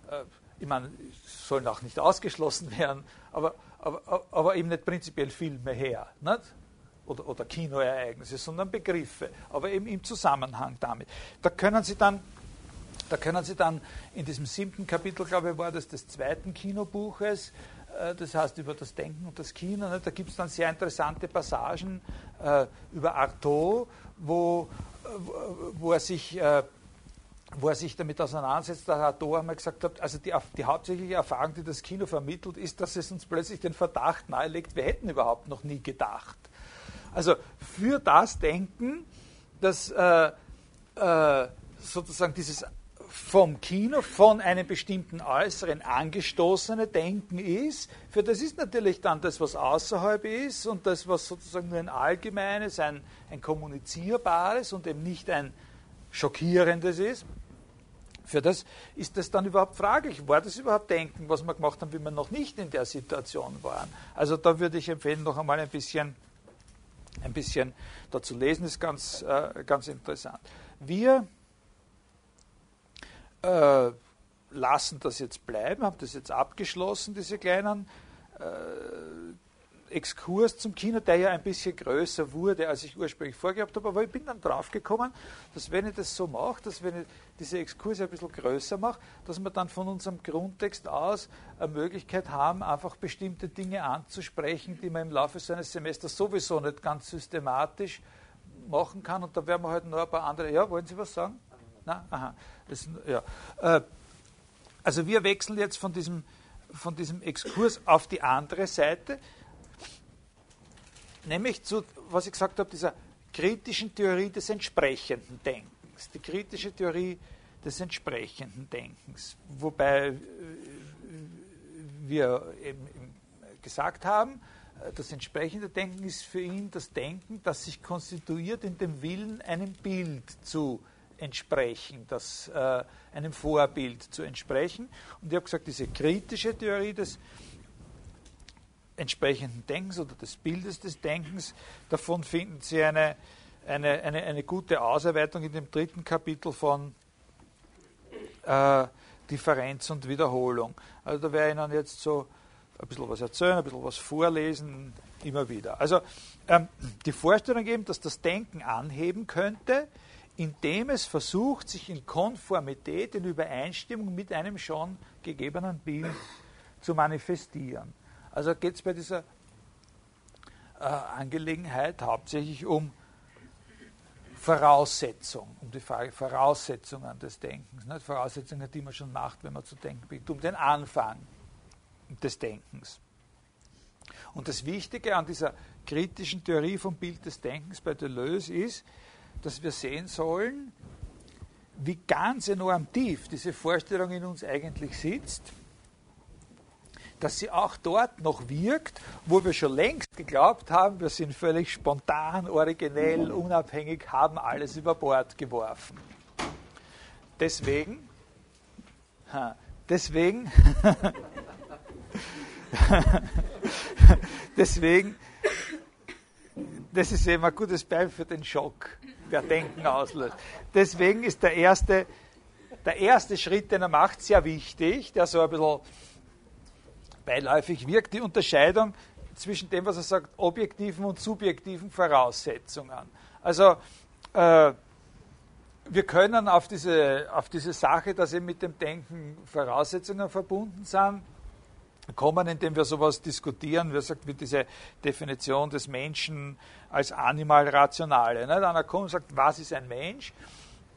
S1: äh, ich meine, sollen auch nicht ausgeschlossen werden, aber, aber, aber eben nicht prinzipiell viel mehr her. Nicht? Oder, oder Kinoereignisse, sondern Begriffe, aber eben im Zusammenhang damit. Da können Sie dann da können Sie dann in diesem siebten Kapitel, glaube ich, war das des zweiten Kinobuches, äh, das heißt über das Denken und das Kino, ne, da gibt es dann sehr interessante Passagen äh, über Artaud, wo, wo, er sich, äh, wo er sich damit auseinandersetzt, dass Artaud einmal gesagt hat, also die, die hauptsächliche Erfahrung, die das Kino vermittelt, ist, dass es uns plötzlich den Verdacht nahelegt, wir hätten überhaupt noch nie gedacht. Also für das Denken, dass äh, äh, sozusagen dieses vom Kino, von einem bestimmten Äußeren angestoßene Denken ist, für das ist natürlich dann das, was außerhalb ist und das, was sozusagen nur ein allgemeines, ein, ein kommunizierbares und eben nicht ein schockierendes ist. Für das ist das dann überhaupt fraglich. War das überhaupt Denken, was wir gemacht haben, wie wir noch nicht in der Situation waren? Also da würde ich empfehlen, noch einmal ein bisschen ein bisschen dazu lesen, ist ganz, äh, ganz interessant. Wir äh, lassen das jetzt bleiben, haben das jetzt abgeschlossen, diese kleinen äh, Exkurs zum Kino, der ja ein bisschen größer wurde, als ich ursprünglich vorgehabt habe, aber ich bin dann draufgekommen, dass wenn ich das so mache, dass wenn ich diese Exkurse ein bisschen größer mache, dass wir dann von unserem Grundtext aus eine Möglichkeit haben, einfach bestimmte Dinge anzusprechen, die man im Laufe seines Semesters sowieso nicht ganz systematisch machen kann. Und da werden wir heute halt noch ein paar andere. Ja, wollen Sie was sagen? Nein? Aha. Das, ja. Äh, also wir wechseln jetzt von diesem, von diesem Exkurs auf die andere Seite, nämlich zu, was ich gesagt habe, dieser kritischen Theorie des entsprechenden Denkens. Die kritische Theorie des entsprechenden Denkens. Wobei äh, wir eben gesagt haben, äh, das entsprechende Denken ist für ihn das Denken, das sich konstituiert in dem Willen, einem Bild zu entsprechen, das, äh, einem Vorbild zu entsprechen. Und ich habe gesagt, diese kritische Theorie des entsprechenden Denkens oder des Bildes des Denkens, davon finden Sie eine, eine, eine, eine gute Ausarbeitung in dem dritten Kapitel von äh, Differenz und Wiederholung. Also da werde ich Ihnen jetzt so ein bisschen was erzählen, ein bisschen was vorlesen, immer wieder. Also ähm, die Vorstellung eben, dass das Denken anheben könnte, indem es versucht, sich in Konformität, in Übereinstimmung mit einem schon gegebenen Bild zu manifestieren. Also geht es bei dieser äh, Angelegenheit hauptsächlich um Voraussetzung, um die Frage Voraussetzungen des Denkens, nicht Voraussetzungen, die man schon macht, wenn man zu denken beginnt, um den Anfang des Denkens. Und das Wichtige an dieser kritischen Theorie vom Bild des Denkens bei Deleuze ist, dass wir sehen sollen, wie ganz enorm tief diese Vorstellung in uns eigentlich sitzt, dass sie auch dort noch wirkt, wo wir schon längst geglaubt haben, wir sind völlig spontan, originell, unabhängig, haben alles über Bord geworfen. Deswegen, deswegen, deswegen, das ist eben ein gutes Beispiel für den Schock der Denken auslöst. Deswegen ist der erste, der erste Schritt, den er macht, sehr wichtig, der so ein bisschen beiläufig wirkt, die Unterscheidung zwischen dem, was er sagt, objektiven und subjektiven Voraussetzungen. Also äh, wir können auf diese, auf diese Sache, dass eben mit dem Denken Voraussetzungen verbunden sind, kommen, indem wir sowas diskutieren, wie sagt, wie diese Definition des Menschen als Animal Rationale. Ne? Einer kommt und sagt, was ist ein Mensch?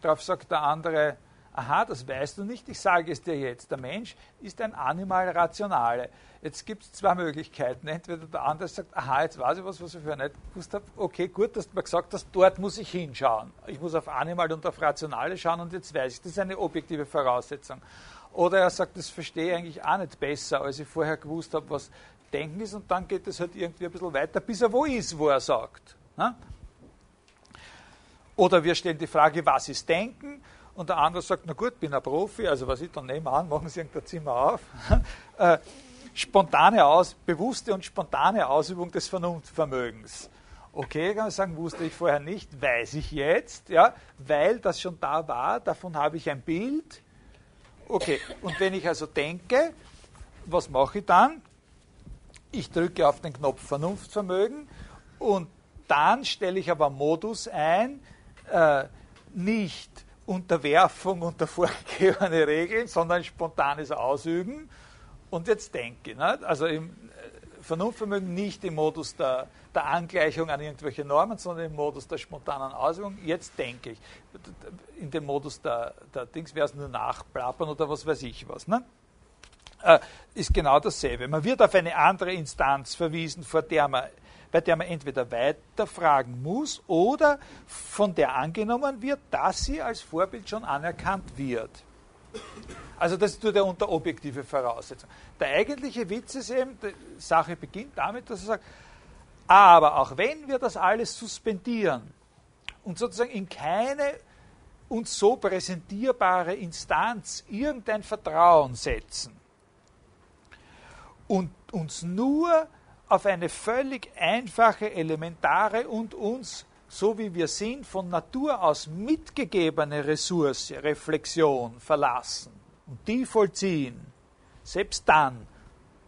S1: Darauf sagt der andere, aha, das weißt du nicht, ich sage es dir jetzt. Der Mensch ist ein Animal Rationale. Jetzt gibt es zwei Möglichkeiten. Entweder der andere sagt, aha, jetzt weiß ich was, was ich vorher nicht gewusst habe. Okay, gut, dass du mir gesagt hast, dort muss ich hinschauen. Ich muss auf Animal und auf Rationale schauen und jetzt weiß ich. Das ist eine objektive Voraussetzung. Oder er sagt, das verstehe ich eigentlich auch nicht besser, als ich vorher gewusst habe, was Denken ist. Und dann geht es halt irgendwie ein bisschen weiter, bis er wo ist, wo er sagt. Ne? Oder wir stellen die Frage, was ist Denken? Und der andere sagt, na gut, bin ein Profi, also was ich dann nehme an, machen Sie irgendein Zimmer auf. äh, spontane Aus, bewusste und spontane Ausübung des Vernunftvermögens. Okay, kann man sagen, wusste ich vorher nicht, weiß ich jetzt, ja, weil das schon da war, davon habe ich ein Bild, Okay, und wenn ich also denke, was mache ich dann? Ich drücke auf den Knopf Vernunftvermögen und dann stelle ich aber Modus ein, äh, nicht Unterwerfung unter vorgegebene Regeln, sondern spontanes Ausüben. Und jetzt denke. Ne? Also im äh, Vernunftvermögen nicht im Modus der, der Angleichung an irgendwelche Normen, sondern im Modus der spontanen Ausübung. Jetzt denke ich in dem Modus der, der Dings wäre es nur nachplappern oder was weiß ich was. Ne? Äh, ist genau dasselbe. Man wird auf eine andere Instanz verwiesen, vor der man, bei der man entweder weiterfragen muss oder von der angenommen wird, dass sie als Vorbild schon anerkannt wird. Also das ist nur der unterobjektive Voraussetzung. Der eigentliche Witz ist eben, die Sache beginnt damit, dass er sagt, aber auch wenn wir das alles suspendieren und sozusagen in keine uns so präsentierbare Instanz irgendein Vertrauen setzen und uns nur auf eine völlig einfache, elementare und uns, so wie wir sind, von Natur aus mitgegebene Ressource, Reflexion verlassen und die vollziehen, selbst dann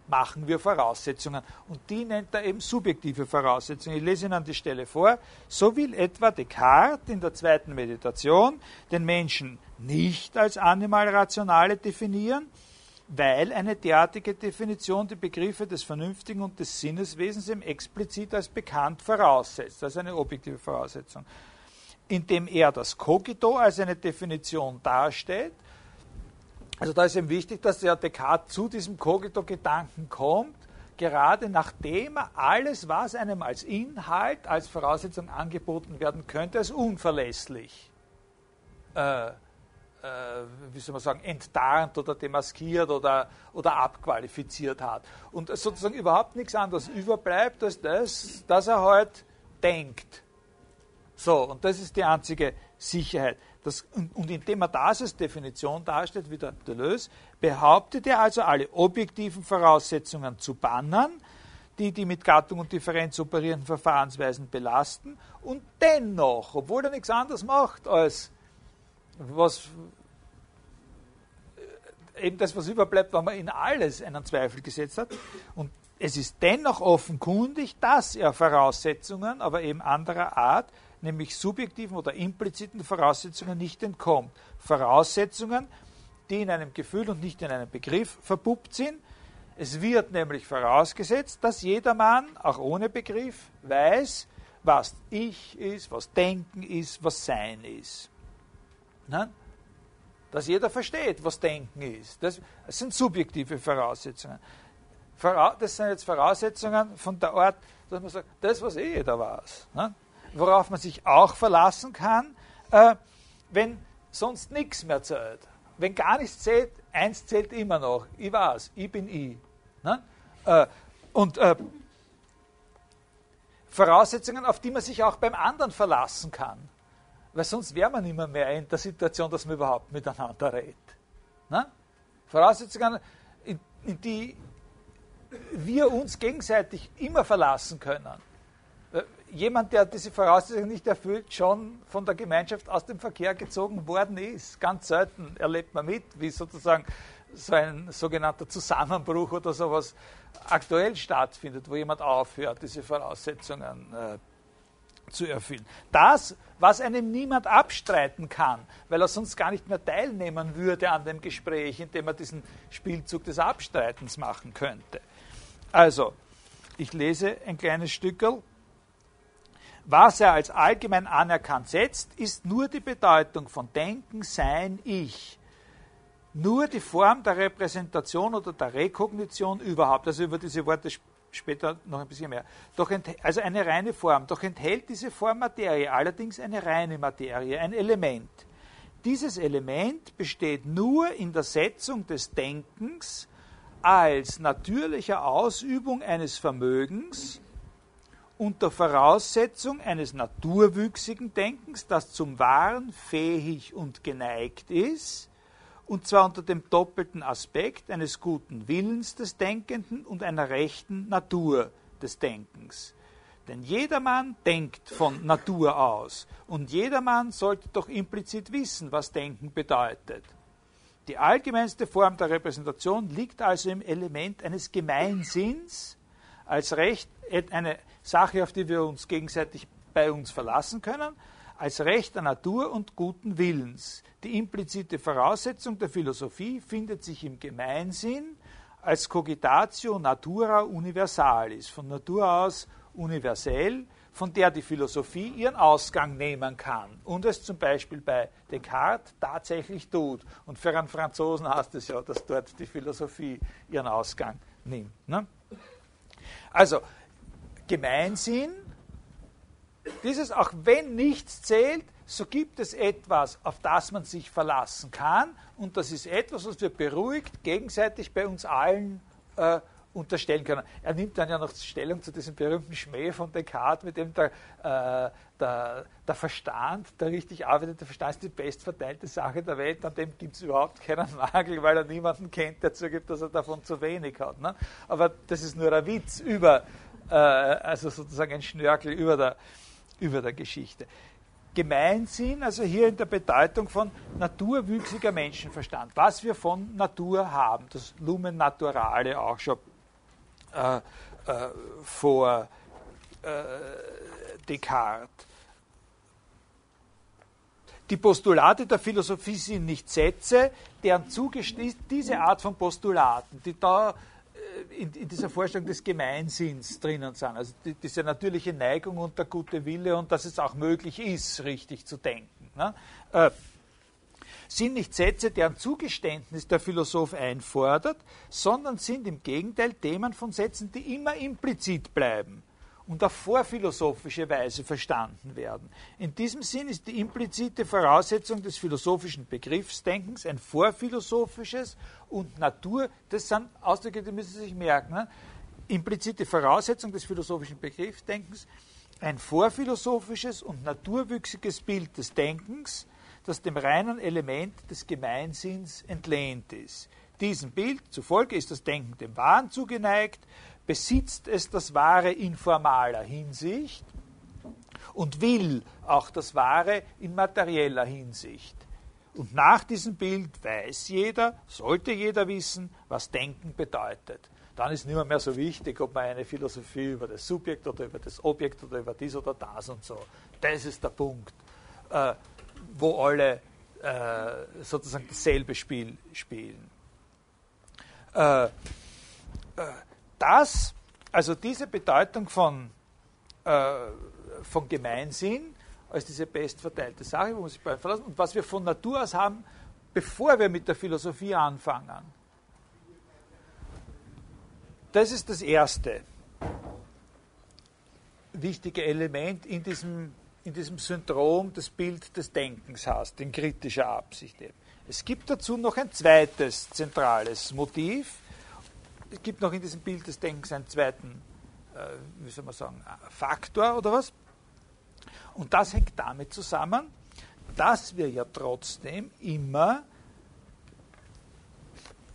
S1: machen wir Voraussetzungen. Und die nennt er eben subjektive Voraussetzungen. Ich lese Ihnen an die Stelle vor. So will etwa Descartes in der zweiten Meditation den Menschen nicht als Animalrationale definieren, weil eine derartige Definition die Begriffe des Vernünftigen und des Sinneswesens eben explizit als bekannt voraussetzt. Ist eine objektive Voraussetzung. Indem er das Cogito als eine Definition darstellt, also da ist eben wichtig, dass der Descartes zu diesem Cogito-Gedanken kommt, gerade nachdem er alles, was einem als Inhalt, als Voraussetzung angeboten werden könnte, als unverlässlich äh, wie soll man sagen, enttarnt oder demaskiert oder, oder abqualifiziert hat. Und sozusagen überhaupt nichts anderes überbleibt als das, dass er halt denkt. So, und das ist die einzige Sicherheit. Das, und, und, indem er das als Definition darstellt, wie der Deleuze, behauptet er also alle objektiven Voraussetzungen zu bannen, die die mit Gattung und Differenz operierenden Verfahrensweisen belasten und dennoch, obwohl er nichts anderes macht als was eben das, was überbleibt, wenn man in alles einen Zweifel gesetzt hat. Und es ist dennoch offenkundig, dass er Voraussetzungen, aber eben anderer Art, nämlich subjektiven oder impliziten Voraussetzungen nicht entkommt. Voraussetzungen, die in einem Gefühl und nicht in einem Begriff verpuppt sind. Es wird nämlich vorausgesetzt, dass jedermann, auch ohne Begriff, weiß, was Ich ist, was Denken ist, was Sein ist. Nein? Dass jeder versteht, was Denken ist. Das, sind subjektive Voraussetzungen. Das sind jetzt Voraussetzungen von der Art, dass man sagt, das, was eh jeder weiß. Ne? Worauf man sich auch verlassen kann, äh, wenn sonst nichts mehr zählt. Wenn gar nichts zählt, eins zählt immer noch. Ich weiß, ich bin ich. Ne? Äh, und äh, Voraussetzungen, auf die man sich auch beim anderen verlassen kann. Weil sonst wäre man immer mehr in der Situation, dass man überhaupt miteinander redet. Na? Voraussetzungen, in, in die wir uns gegenseitig immer verlassen können. Äh, jemand, der diese Voraussetzungen nicht erfüllt, schon von der Gemeinschaft aus dem Verkehr gezogen worden ist. Ganz selten erlebt man mit, wie sozusagen so ein sogenannter Zusammenbruch oder sowas aktuell stattfindet, wo jemand aufhört, diese Voraussetzungen äh, zu erfüllen. Das, was einem niemand abstreiten kann, weil er sonst gar nicht mehr teilnehmen würde an dem Gespräch, indem er diesen Spielzug des Abstreitens machen könnte. Also, ich lese ein kleines Stückel. Was er als allgemein anerkannt setzt, ist nur die Bedeutung von Denken, Sein, Ich. Nur die Form der Repräsentation oder der Rekognition überhaupt. Also über diese Worte später noch ein bisschen mehr. Doch also eine reine Form. Doch enthält diese Form Materie, allerdings eine reine Materie, ein Element. Dieses Element besteht nur in der Setzung des Denkens als natürlicher Ausübung eines Vermögens unter Voraussetzung eines naturwüchsigen Denkens, das zum Wahren fähig und geneigt ist, und zwar unter dem doppelten Aspekt eines guten Willens des Denkenden und einer rechten Natur des Denkens. Denn jedermann denkt von Natur aus und jedermann sollte doch implizit wissen, was Denken bedeutet. Die allgemeinste Form der Repräsentation liegt also im Element eines Gemeinsinns als Recht, eine Sache, auf die wir uns gegenseitig bei uns verlassen können, als Recht der Natur und guten Willens. Die implizite Voraussetzung der Philosophie findet sich im Gemeinsinn als Cogitatio Natura Universalis, von Natur aus universell, von der die Philosophie ihren Ausgang nehmen kann und es zum Beispiel bei Descartes tatsächlich tut. Und für einen Franzosen heißt es ja, dass dort die Philosophie ihren Ausgang nimmt. Ne? Also, Gemeinsinn dieses, auch wenn nichts zählt, so gibt es etwas, auf das man sich verlassen kann. Und das ist etwas, was wir beruhigt gegenseitig bei uns allen äh, unterstellen können. Er nimmt dann ja noch Stellung zu diesem berühmten Schmäh von Descartes, mit dem der, äh, der, der, Verstand, der richtig arbeitende Verstand ist die bestverteilte Sache der Welt, an dem gibt es überhaupt keinen Nagel, weil er niemanden kennt, der zugibt, dass er davon zu wenig hat. Ne? Aber das ist nur ein Witz über, äh, also sozusagen ein Schnörkel über der, über der Geschichte. Gemeinsinn, also hier in der Bedeutung von naturwüchsiger Menschenverstand, was wir von Natur haben, das Lumen Naturale auch schon äh, äh, vor äh, Descartes. Die Postulate der Philosophie sind nicht Sätze, deren Zugeschnitt diese Art von Postulaten, die da in, in, dieser Vorstellung des Gemeinsinns drinnen sind, also die, diese natürliche Neigung und der gute Wille und dass es auch möglich ist, richtig zu denken, ne? äh, sind nicht Sätze, deren Zugeständnis der Philosoph einfordert, sondern sind im Gegenteil Themen von Sätzen, die immer implizit bleiben und auf vorphilosophische Weise verstanden werden. In diesem Sinn ist die implizite Voraussetzung des philosophischen Begriffsdenkens ein vorphilosophisches und Natur, das sind Ausdrücke, die müssen Sie sich merken, ne? implizite Voraussetzung des philosophischen Begriffsdenkens, ein vorphilosophisches und naturwüchsiges Bild des Denkens, das dem reinen Element des Gemeinsinns entlehnt ist. Diesem Bild zufolge ist das Denken dem Wahn zugeneigt, besitzt es das Wahre in formaler Hinsicht und will auch das Wahre in materieller Hinsicht. Und nach diesem Bild weiß jeder, sollte jeder wissen, was Denken bedeutet. Dann ist nicht mehr so wichtig, ob man eine Philosophie über das Subjekt oder über das Objekt oder über dies oder das und so. Das ist der Punkt, äh, wo alle äh, sozusagen dasselbe Spiel spielen. Äh, äh das, also diese Bedeutung von, äh, von Gemeinsinn als diese bestverteilte Sache, wo man sich bei verlassen, und was wir von Natur aus haben, bevor wir mit der Philosophie anfangen. Das ist das erste wichtige Element in diesem, in diesem Syndrom das Bild des Denkens hast, in kritischer Absicht eben. Es gibt dazu noch ein zweites zentrales Motiv, es gibt noch in diesem Bild des Denkens einen zweiten, äh, wie soll man sagen, Faktor oder was. Und das hängt damit zusammen, dass wir ja trotzdem immer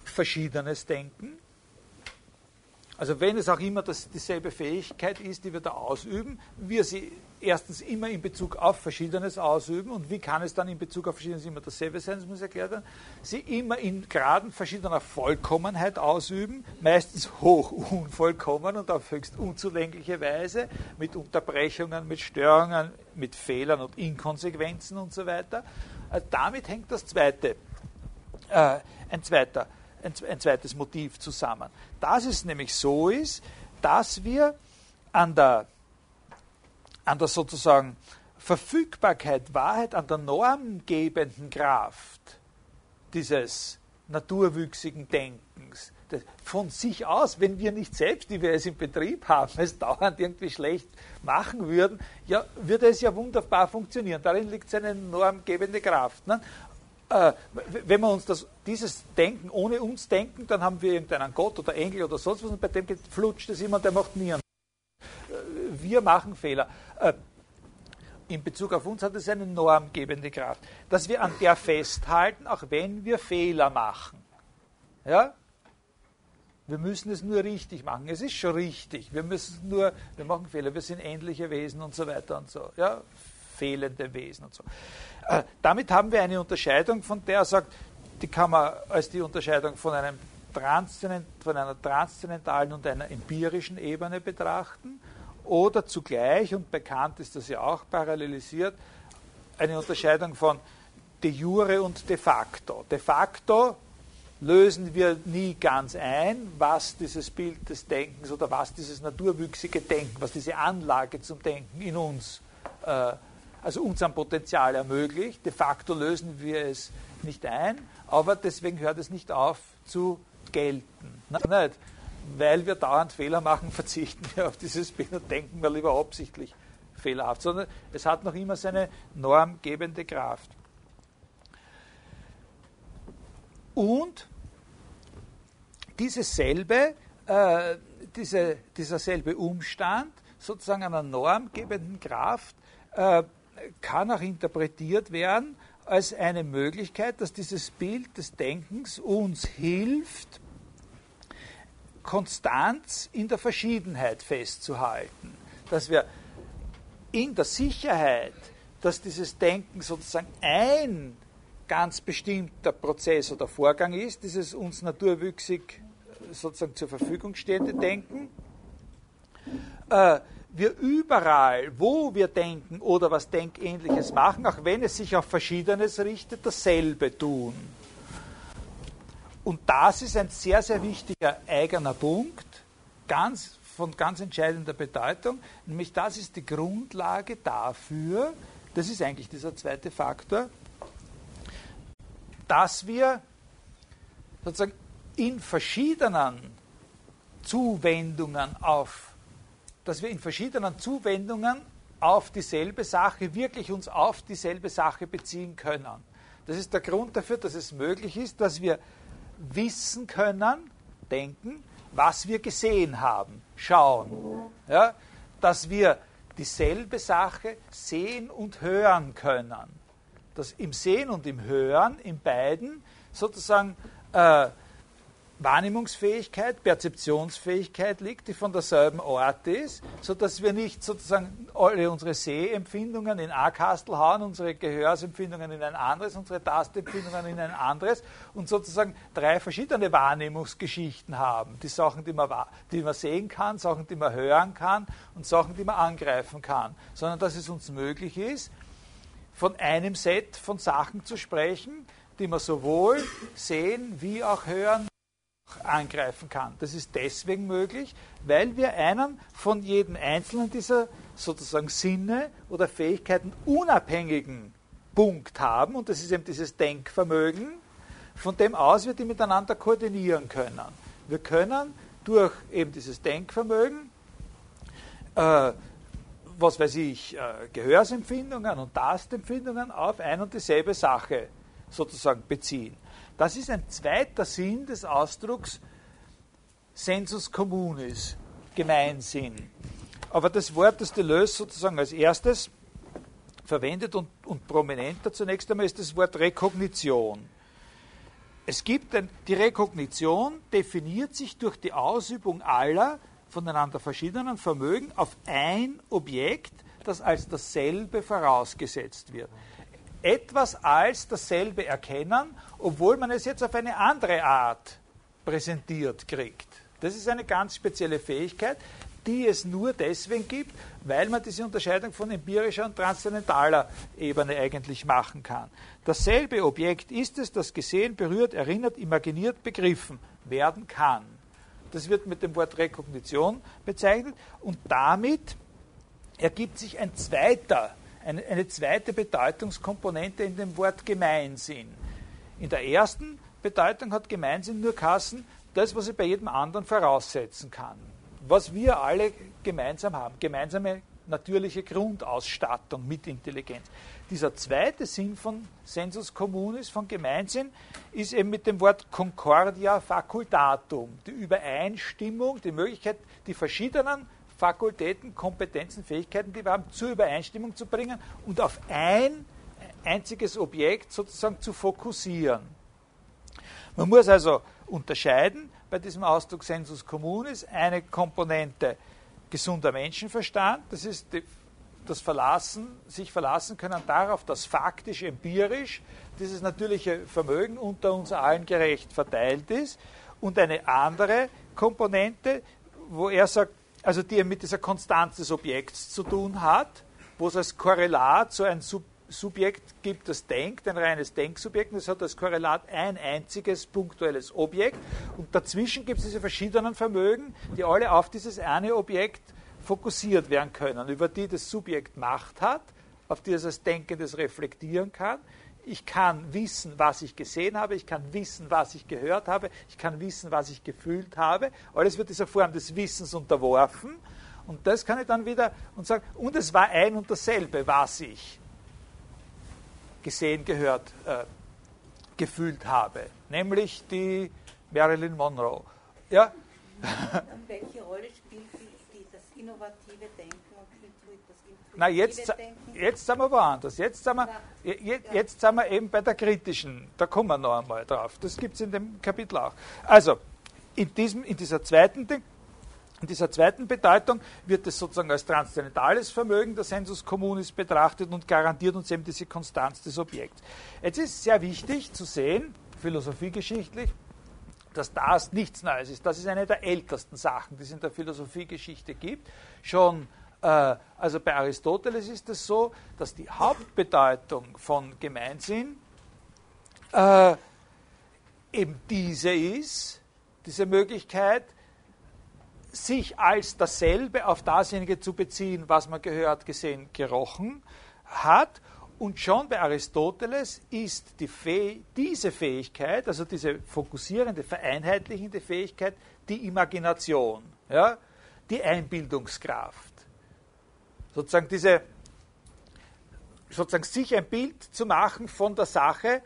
S1: Verschiedenes denken. Also wenn es auch immer das, dieselbe Fähigkeit ist, die wir da ausüben, wir sie erstens immer in Bezug auf Verschiedenes ausüben und wie kann es dann in Bezug auf Verschiedenes immer dasselbe sein, das muss erklärt werden, sie immer in Graden verschiedener Vollkommenheit ausüben, meistens hoch unvollkommen und auf höchst unzulängliche Weise, mit Unterbrechungen, mit Störungen, mit Fehlern und Inkonsequenzen und so weiter. Also damit hängt das zweite, äh, ein, zweiter, ein, ein zweites Motiv zusammen. Dass es nämlich so ist, dass wir an der an der sozusagen Verfügbarkeit, Wahrheit, an der normgebenden Kraft dieses naturwüchsigen Denkens. Von sich aus, wenn wir nicht selbst, die wir es im Betrieb haben, es dauernd irgendwie schlecht machen würden, ja, würde es ja wunderbar funktionieren. Darin liegt seine normgebende Kraft. Ne? Äh, wenn wir uns das, dieses Denken ohne uns denken, dann haben wir irgendeinen Gott oder Engel oder sonst was und bei dem flutscht es immer, der macht nie einen wir machen Fehler. Äh, in Bezug auf uns hat es eine normgebende Kraft, dass wir an der festhalten, auch wenn wir Fehler machen. Ja? Wir müssen es nur richtig machen. Es ist schon richtig. Wir müssen nur, wir machen Fehler, wir sind ähnliche Wesen und so weiter und so. Ja? Fehlende Wesen und so. Äh, damit haben wir eine Unterscheidung, von der er sagt, die kann man als die Unterscheidung von, einem von einer transzendentalen und einer empirischen Ebene betrachten oder zugleich, und bekannt ist das ja auch parallelisiert, eine Unterscheidung von de jure und de facto. De facto lösen wir nie ganz ein, was dieses Bild des Denkens oder was dieses naturwüchsige Denken, was diese Anlage zum Denken in uns, äh, also unserem Potenzial ermöglicht. De facto lösen wir es nicht ein, aber deswegen hört es nicht auf zu gelten. Nicht? Weil wir dauernd Fehler machen, verzichten wir auf dieses Bild und denken wir lieber absichtlich fehlerhaft, sondern es hat noch immer seine normgebende Kraft. Und dieses äh, diese, dieser selbe Umstand, sozusagen einer normgebenden Kraft, äh, kann auch interpretiert werden als eine Möglichkeit, dass dieses Bild des Denkens uns hilft, Konstanz in der Verschiedenheit festzuhalten, dass wir in der Sicherheit, dass dieses Denken sozusagen ein ganz bestimmter Prozess oder Vorgang ist, dieses uns naturwüchsig sozusagen zur Verfügung stehende Denken. Äh, wir überall, wo wir denken oder was Denkähnliches machen, auch wenn es sich auf Verschiedenes richtet, dasselbe tun. Und das ist ein sehr, sehr wichtiger eigener Punkt, ganz, von ganz entscheidender Bedeutung, nämlich das ist die Grundlage dafür, das ist eigentlich dieser zweite Faktor, dass wir sozusagen in verschiedenen Zuwendungen auf, dass wir in verschiedenen Zuwendungen auf dieselbe Sache wirklich uns auf dieselbe Sache beziehen können. Das ist der Grund dafür, dass es möglich ist, dass wir wissen können, denken, was wir gesehen haben, schauen. Ja, dass wir dieselbe Sache sehen und hören können. Dass im Sehen und im Hören, in beiden, sozusagen äh, Wahrnehmungsfähigkeit, Perzeptionsfähigkeit liegt, die von derselben Art ist, sodass wir nicht sozusagen alle unsere Sehempfindungen in ein Kastel hauen, unsere Gehörsempfindungen in ein anderes, unsere Tastempfindungen in ein anderes und sozusagen drei verschiedene Wahrnehmungsgeschichten haben. Die Sachen, die man, die man sehen kann, Sachen, die man hören kann und Sachen, die man angreifen kann. Sondern dass es uns möglich ist, von einem Set von Sachen zu sprechen, die man sowohl sehen wie auch hören angreifen kann. Das ist deswegen möglich, weil wir einen von jedem einzelnen dieser sozusagen Sinne oder Fähigkeiten unabhängigen Punkt haben, und das ist eben dieses Denkvermögen, von dem aus wir die miteinander koordinieren können. Wir können durch eben dieses Denkvermögen, äh, was weiß ich, äh, Gehörsempfindungen und Tastempfindungen auf ein und dieselbe Sache sozusagen beziehen. Das ist ein zweiter Sinn des Ausdrucks sensus communis, Gemeinsinn. Aber das Wort, das Deleuze sozusagen als erstes verwendet und, und prominenter zunächst einmal ist das Wort Rekognition. Es gibt ein, die Rekognition definiert sich durch die Ausübung aller voneinander verschiedenen Vermögen auf ein Objekt, das als dasselbe vorausgesetzt wird etwas als dasselbe erkennen, obwohl man es jetzt auf eine andere Art präsentiert kriegt. Das ist eine ganz spezielle Fähigkeit, die es nur deswegen gibt, weil man diese Unterscheidung von empirischer und transzendentaler Ebene eigentlich machen kann. Dasselbe Objekt ist es, das gesehen, berührt, erinnert, imaginiert, begriffen werden kann. Das wird mit dem Wort Rekognition bezeichnet und damit ergibt sich ein zweiter eine, eine zweite Bedeutungskomponente in dem Wort Gemeinsinn. In der ersten Bedeutung hat Gemeinsinn nur Kassen, das, was ich bei jedem anderen voraussetzen kann. Was wir alle gemeinsam haben, gemeinsame natürliche Grundausstattung mit Intelligenz. Dieser zweite Sinn von Sensus communis, von Gemeinsinn, ist eben mit dem Wort Concordia facultatum, die Übereinstimmung, die Möglichkeit, die verschiedenen Fakultäten, Kompetenzen, Fähigkeiten, die wir haben, zur Übereinstimmung zu bringen und auf ein einziges Objekt sozusagen zu fokussieren. Man muss also unterscheiden bei diesem Ausdruck Sensus communis eine Komponente gesunder Menschenverstand, das ist die, das Verlassen, sich verlassen können darauf, dass faktisch, empirisch dieses natürliche Vermögen unter uns allen gerecht verteilt ist und eine andere Komponente, wo er sagt, also die mit dieser Konstanz des Objekts zu tun hat, wo es als Korrelat so ein Sub Subjekt gibt, das denkt, ein reines Denksubjekt, und es hat als Korrelat ein einziges punktuelles Objekt, und dazwischen gibt es diese verschiedenen Vermögen, die alle auf dieses eine Objekt fokussiert werden können, über die das Subjekt Macht hat, auf die es als Denkendes reflektieren kann, ich kann wissen, was ich gesehen habe, ich kann wissen, was ich gehört habe, ich kann wissen, was ich gefühlt habe. Alles wird dieser Form des Wissens unterworfen. Und das kann ich dann wieder und sagen, und es war ein und dasselbe, was ich gesehen, gehört, äh, gefühlt habe. Nämlich die Marilyn Monroe. Ja?
S2: Und welche Rolle spielt die, das innovative Denken
S1: na, jetzt, jetzt sind wir woanders. Jetzt sind wir, jetzt, jetzt sind wir eben bei der kritischen. Da kommen wir noch einmal drauf. Das gibt es in dem Kapitel auch. Also, in, diesem, in, dieser zweiten, in dieser zweiten Bedeutung wird es sozusagen als transzendentales Vermögen der Sensus communis betrachtet und garantiert uns eben diese Konstanz des Objekts. Jetzt ist sehr wichtig zu sehen, philosophiegeschichtlich, dass das nichts Neues ist. Das ist eine der ältesten Sachen, die es in der Philosophiegeschichte gibt. Schon also bei Aristoteles ist es so, dass die Hauptbedeutung von Gemeinsinn äh, eben diese ist, diese Möglichkeit, sich als dasselbe auf dasjenige zu beziehen, was man gehört, gesehen, gerochen hat. Und schon bei Aristoteles ist die Fäh diese Fähigkeit, also diese fokussierende, vereinheitlichende Fähigkeit, die Imagination, ja, die Einbildungskraft. Sozusagen diese, sozusagen sich ein Bild zu machen von der Sache,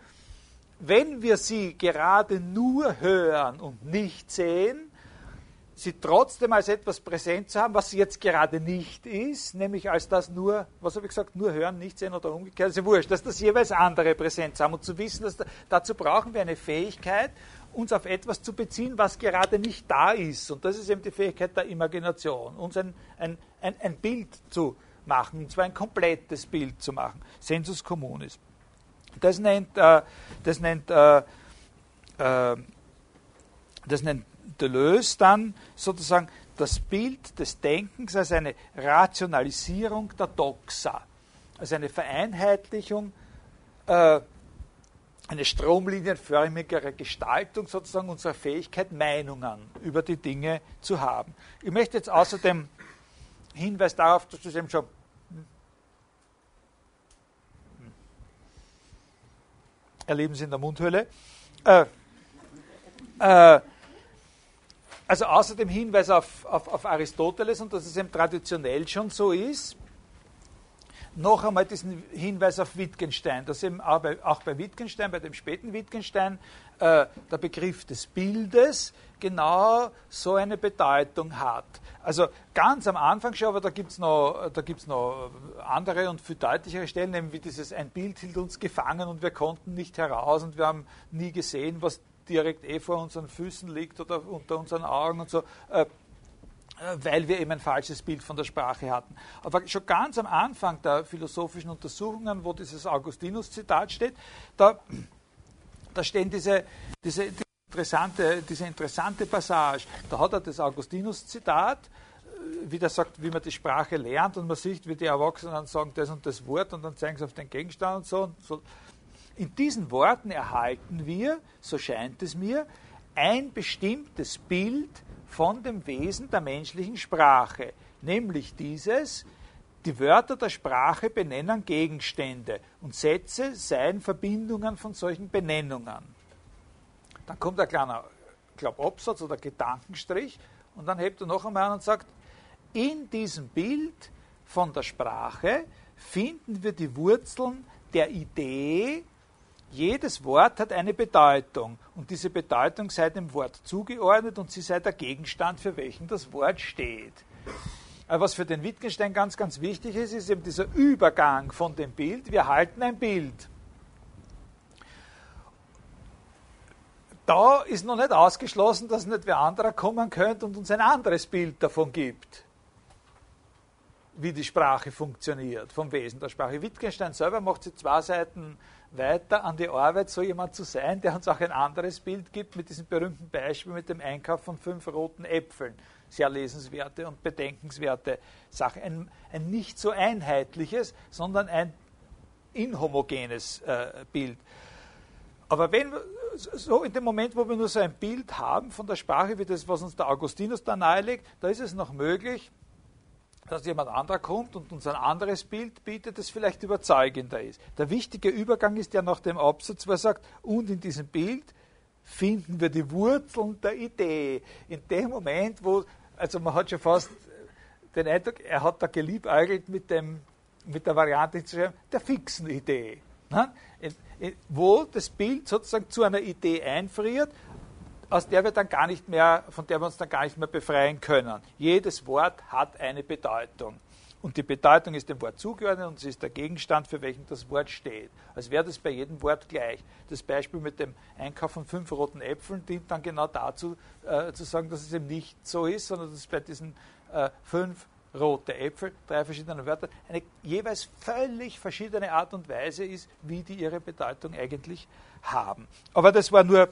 S1: wenn wir sie gerade nur hören und nicht sehen, sie trotzdem als etwas präsent zu haben, was sie jetzt gerade nicht ist, nämlich als das nur, was habe ich gesagt, nur hören, nicht sehen oder umgekehrt, ist ja wurscht, dass das jeweils andere präsent haben und zu wissen, dass da, dazu brauchen wir eine Fähigkeit, uns auf etwas zu beziehen, was gerade nicht da ist. Und das ist eben die Fähigkeit der Imagination, uns ein, ein, ein, ein Bild zu machen, und zwar ein komplettes Bild zu machen. Sensus communis. Das nennt, äh, das nennt, äh, äh, das nennt Deleuze dann sozusagen das Bild des Denkens als eine Rationalisierung der Doxa, als eine Vereinheitlichung, äh, eine stromlinienförmigere Gestaltung sozusagen unserer Fähigkeit, Meinungen über die Dinge zu haben. Ich möchte jetzt außerdem Hinweis darauf, dass das eben schon erleben Sie in der Mundhöhle. Äh, äh, also außerdem Hinweis auf, auf, auf Aristoteles und dass es eben traditionell schon so ist. Noch einmal diesen Hinweis auf Wittgenstein, dass eben auch bei, auch bei Wittgenstein, bei dem späten Wittgenstein, äh, der Begriff des Bildes genau so eine Bedeutung hat. Also ganz am Anfang schon, aber da gibt es noch, noch andere und viel deutlichere Stellen, nämlich wie dieses ein Bild hielt uns gefangen und wir konnten nicht heraus und wir haben nie gesehen, was direkt eh vor unseren Füßen liegt oder unter unseren Augen und so. Äh, weil wir eben ein falsches Bild von der Sprache hatten. Aber schon ganz am Anfang der philosophischen Untersuchungen, wo dieses Augustinus-Zitat steht, da, da stehen diese, diese, interessante, diese interessante Passage. Da hat er das Augustinus-Zitat, äh, wie der sagt, wie man die Sprache lernt und man sieht, wie die Erwachsenen sagen das und das Wort und dann zeigen sie auf den Gegenstand und so. Und so in diesen Worten erhalten wir, so scheint es mir, ein bestimmtes Bild von dem Wesen der menschlichen Sprache, nämlich dieses, die Wörter der Sprache benennen Gegenstände und Sätze seien Verbindungen von solchen Benennungen. Dann kommt ein kleiner glaub, Absatz oder Gedankenstrich und dann hebt er noch einmal an und sagt, in diesem Bild von der Sprache finden wir die Wurzeln der Idee, jedes Wort hat eine Bedeutung und diese Bedeutung sei dem Wort zugeordnet und sie sei der Gegenstand, für welchen das Wort steht. Was für den Wittgenstein ganz, ganz wichtig ist, ist eben dieser Übergang von dem Bild. Wir halten ein Bild. Da ist noch nicht ausgeschlossen, dass nicht wer anderer kommen könnte und uns ein anderes Bild davon gibt, wie die Sprache funktioniert, vom Wesen der Sprache. Wittgenstein selber macht sie zwei Seiten weiter an die Arbeit, so jemand zu sein, der uns auch ein anderes Bild gibt, mit diesem berühmten Beispiel mit dem Einkauf von fünf roten Äpfeln. Sehr lesenswerte und bedenkenswerte Sache. Ein, ein nicht so einheitliches, sondern ein inhomogenes äh, Bild. Aber wenn so in dem Moment, wo wir nur so ein Bild haben von der Sprache, wie das, was uns der Augustinus da nahelegt, da ist es noch möglich, dass jemand anderer kommt und uns ein anderes Bild bietet, das vielleicht überzeugender ist. Der wichtige Übergang ist ja nach dem Absatz, wo er sagt, und in diesem Bild finden wir die Wurzeln der Idee. In dem Moment, wo, also man hat schon fast den Eindruck, er hat da geliebäugelt mit, dem, mit der Variante zu schreiben, der fixen Idee. Ne? Wo das Bild sozusagen zu einer Idee einfriert aus der wir dann gar nicht mehr, von der wir uns dann gar nicht mehr befreien können. Jedes Wort hat eine Bedeutung. Und die Bedeutung ist dem Wort zugeordnet und sie ist der Gegenstand, für welchen das Wort steht. Als wäre das bei jedem Wort gleich. Das Beispiel mit dem Einkauf von fünf roten Äpfeln dient dann genau dazu, äh, zu sagen, dass es eben nicht so ist, sondern dass es bei diesen äh, fünf rote Äpfel, drei verschiedene Wörter, eine jeweils völlig verschiedene Art und Weise ist, wie die ihre Bedeutung eigentlich haben. Aber das war nur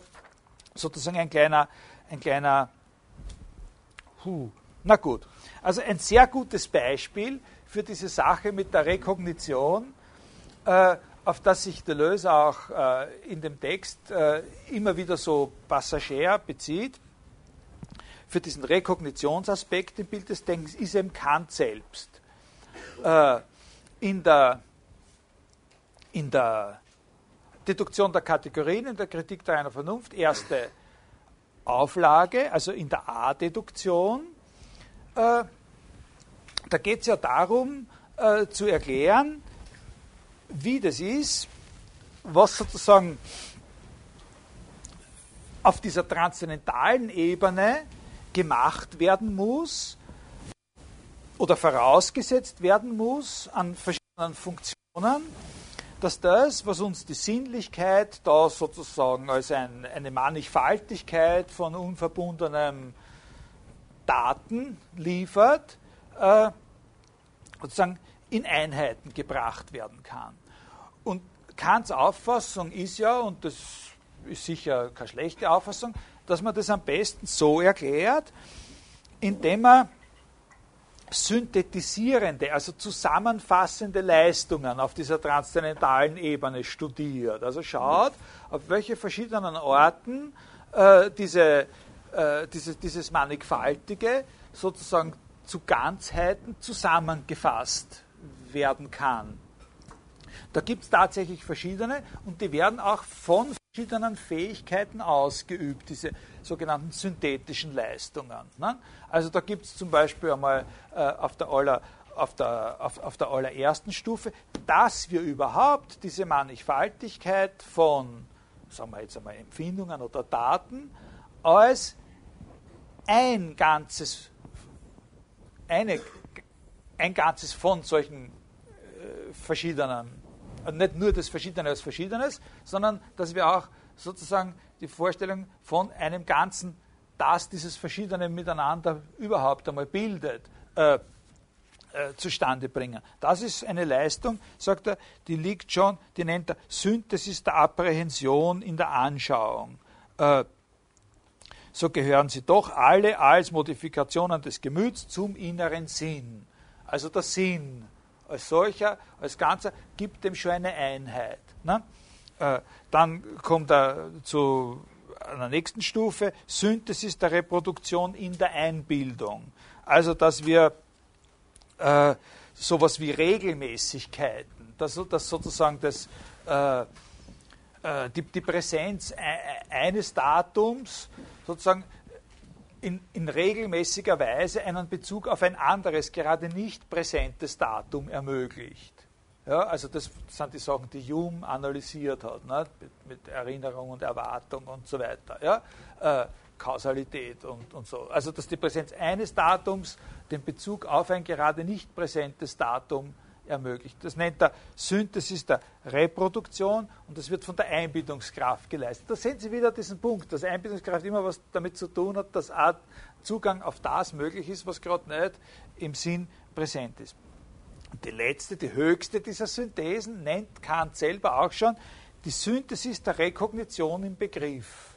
S1: sozusagen ein kleiner, ein kleiner, huh, na gut. Also ein sehr gutes Beispiel für diese Sache mit der Rekognition, äh, auf das sich Deleuze auch äh, in dem Text äh, immer wieder so passagier bezieht, für diesen Rekognitionsaspekt im Bild des Denkens ist eben Kant selbst. Äh, in, der, in der Deduktion der Kategorien, in der Kritik der reinen Vernunft, erste Auflage, also in der A-Deduktion, äh, da geht es ja darum, äh, zu erklären, wie das ist, was sozusagen auf dieser transzendentalen Ebene gemacht werden muss oder vorausgesetzt werden muss an verschiedenen Funktionen, dass das, was uns die Sinnlichkeit da sozusagen als ein, eine Mannigfaltigkeit von unverbundenem Daten liefert, äh, sozusagen in Einheiten gebracht werden kann. Und Kants Auffassung ist ja, und das ist sicher keine schlechte Auffassung, dass man das am besten so erklärt, indem man synthetisierende, also zusammenfassende Leistungen auf dieser transzendentalen Ebene studiert. Also schaut, auf welche verschiedenen Orten äh, diese, äh, diese, dieses Mannigfaltige sozusagen zu Ganzheiten zusammengefasst werden kann. Da gibt es tatsächlich verschiedene und die werden auch von verschiedenen Fähigkeiten ausgeübt, diese sogenannten synthetischen Leistungen. Ne? Also da gibt es zum Beispiel einmal äh, auf, der aller, auf, der, auf, auf der allerersten Stufe, dass wir überhaupt diese Mannigfaltigkeit von, sagen wir jetzt einmal, Empfindungen oder Daten als ein ganzes, eine, ein ganzes von solchen äh, verschiedenen nicht nur das Verschiedene als Verschiedenes, sondern dass wir auch sozusagen die Vorstellung von einem Ganzen, das dieses Verschiedene miteinander überhaupt einmal bildet, äh, äh, zustande bringen. Das ist eine Leistung, sagt er, die liegt schon, die nennt er Synthesis der Apprehension in der Anschauung. Äh, so gehören sie doch alle als Modifikationen des Gemüts zum inneren Sinn. Also der Sinn als solcher, als Ganzer, gibt dem schon eine Einheit. Ne? Äh, dann kommt er zu einer nächsten Stufe, Synthesis der Reproduktion in der Einbildung. Also, dass wir äh, sowas wie Regelmäßigkeiten, dass, dass sozusagen das, äh, äh, die, die Präsenz eines Datums sozusagen in, in, regelmäßiger Weise einen Bezug auf ein anderes, gerade nicht präsentes Datum ermöglicht. Ja, also das sind die Sachen, die Hume analysiert hat, ne, mit, mit, Erinnerung und Erwartung und so weiter. Ja, äh, Kausalität und, und so. Also dass die Präsenz eines Datums den Bezug auf ein gerade nicht präsentes Datum ermöglicht. Das nennt er Synthesis der Reproduktion und das wird von der Einbildungskraft geleistet. Da sehen Sie wieder diesen Punkt, dass Einbildungskraft immer was damit zu tun hat, dass auch Zugang auf das möglich ist, was gerade nicht im Sinn präsent ist. Und die letzte, die höchste dieser Synthesen nennt Kant selber auch schon die Synthesis der Rekognition im Begriff.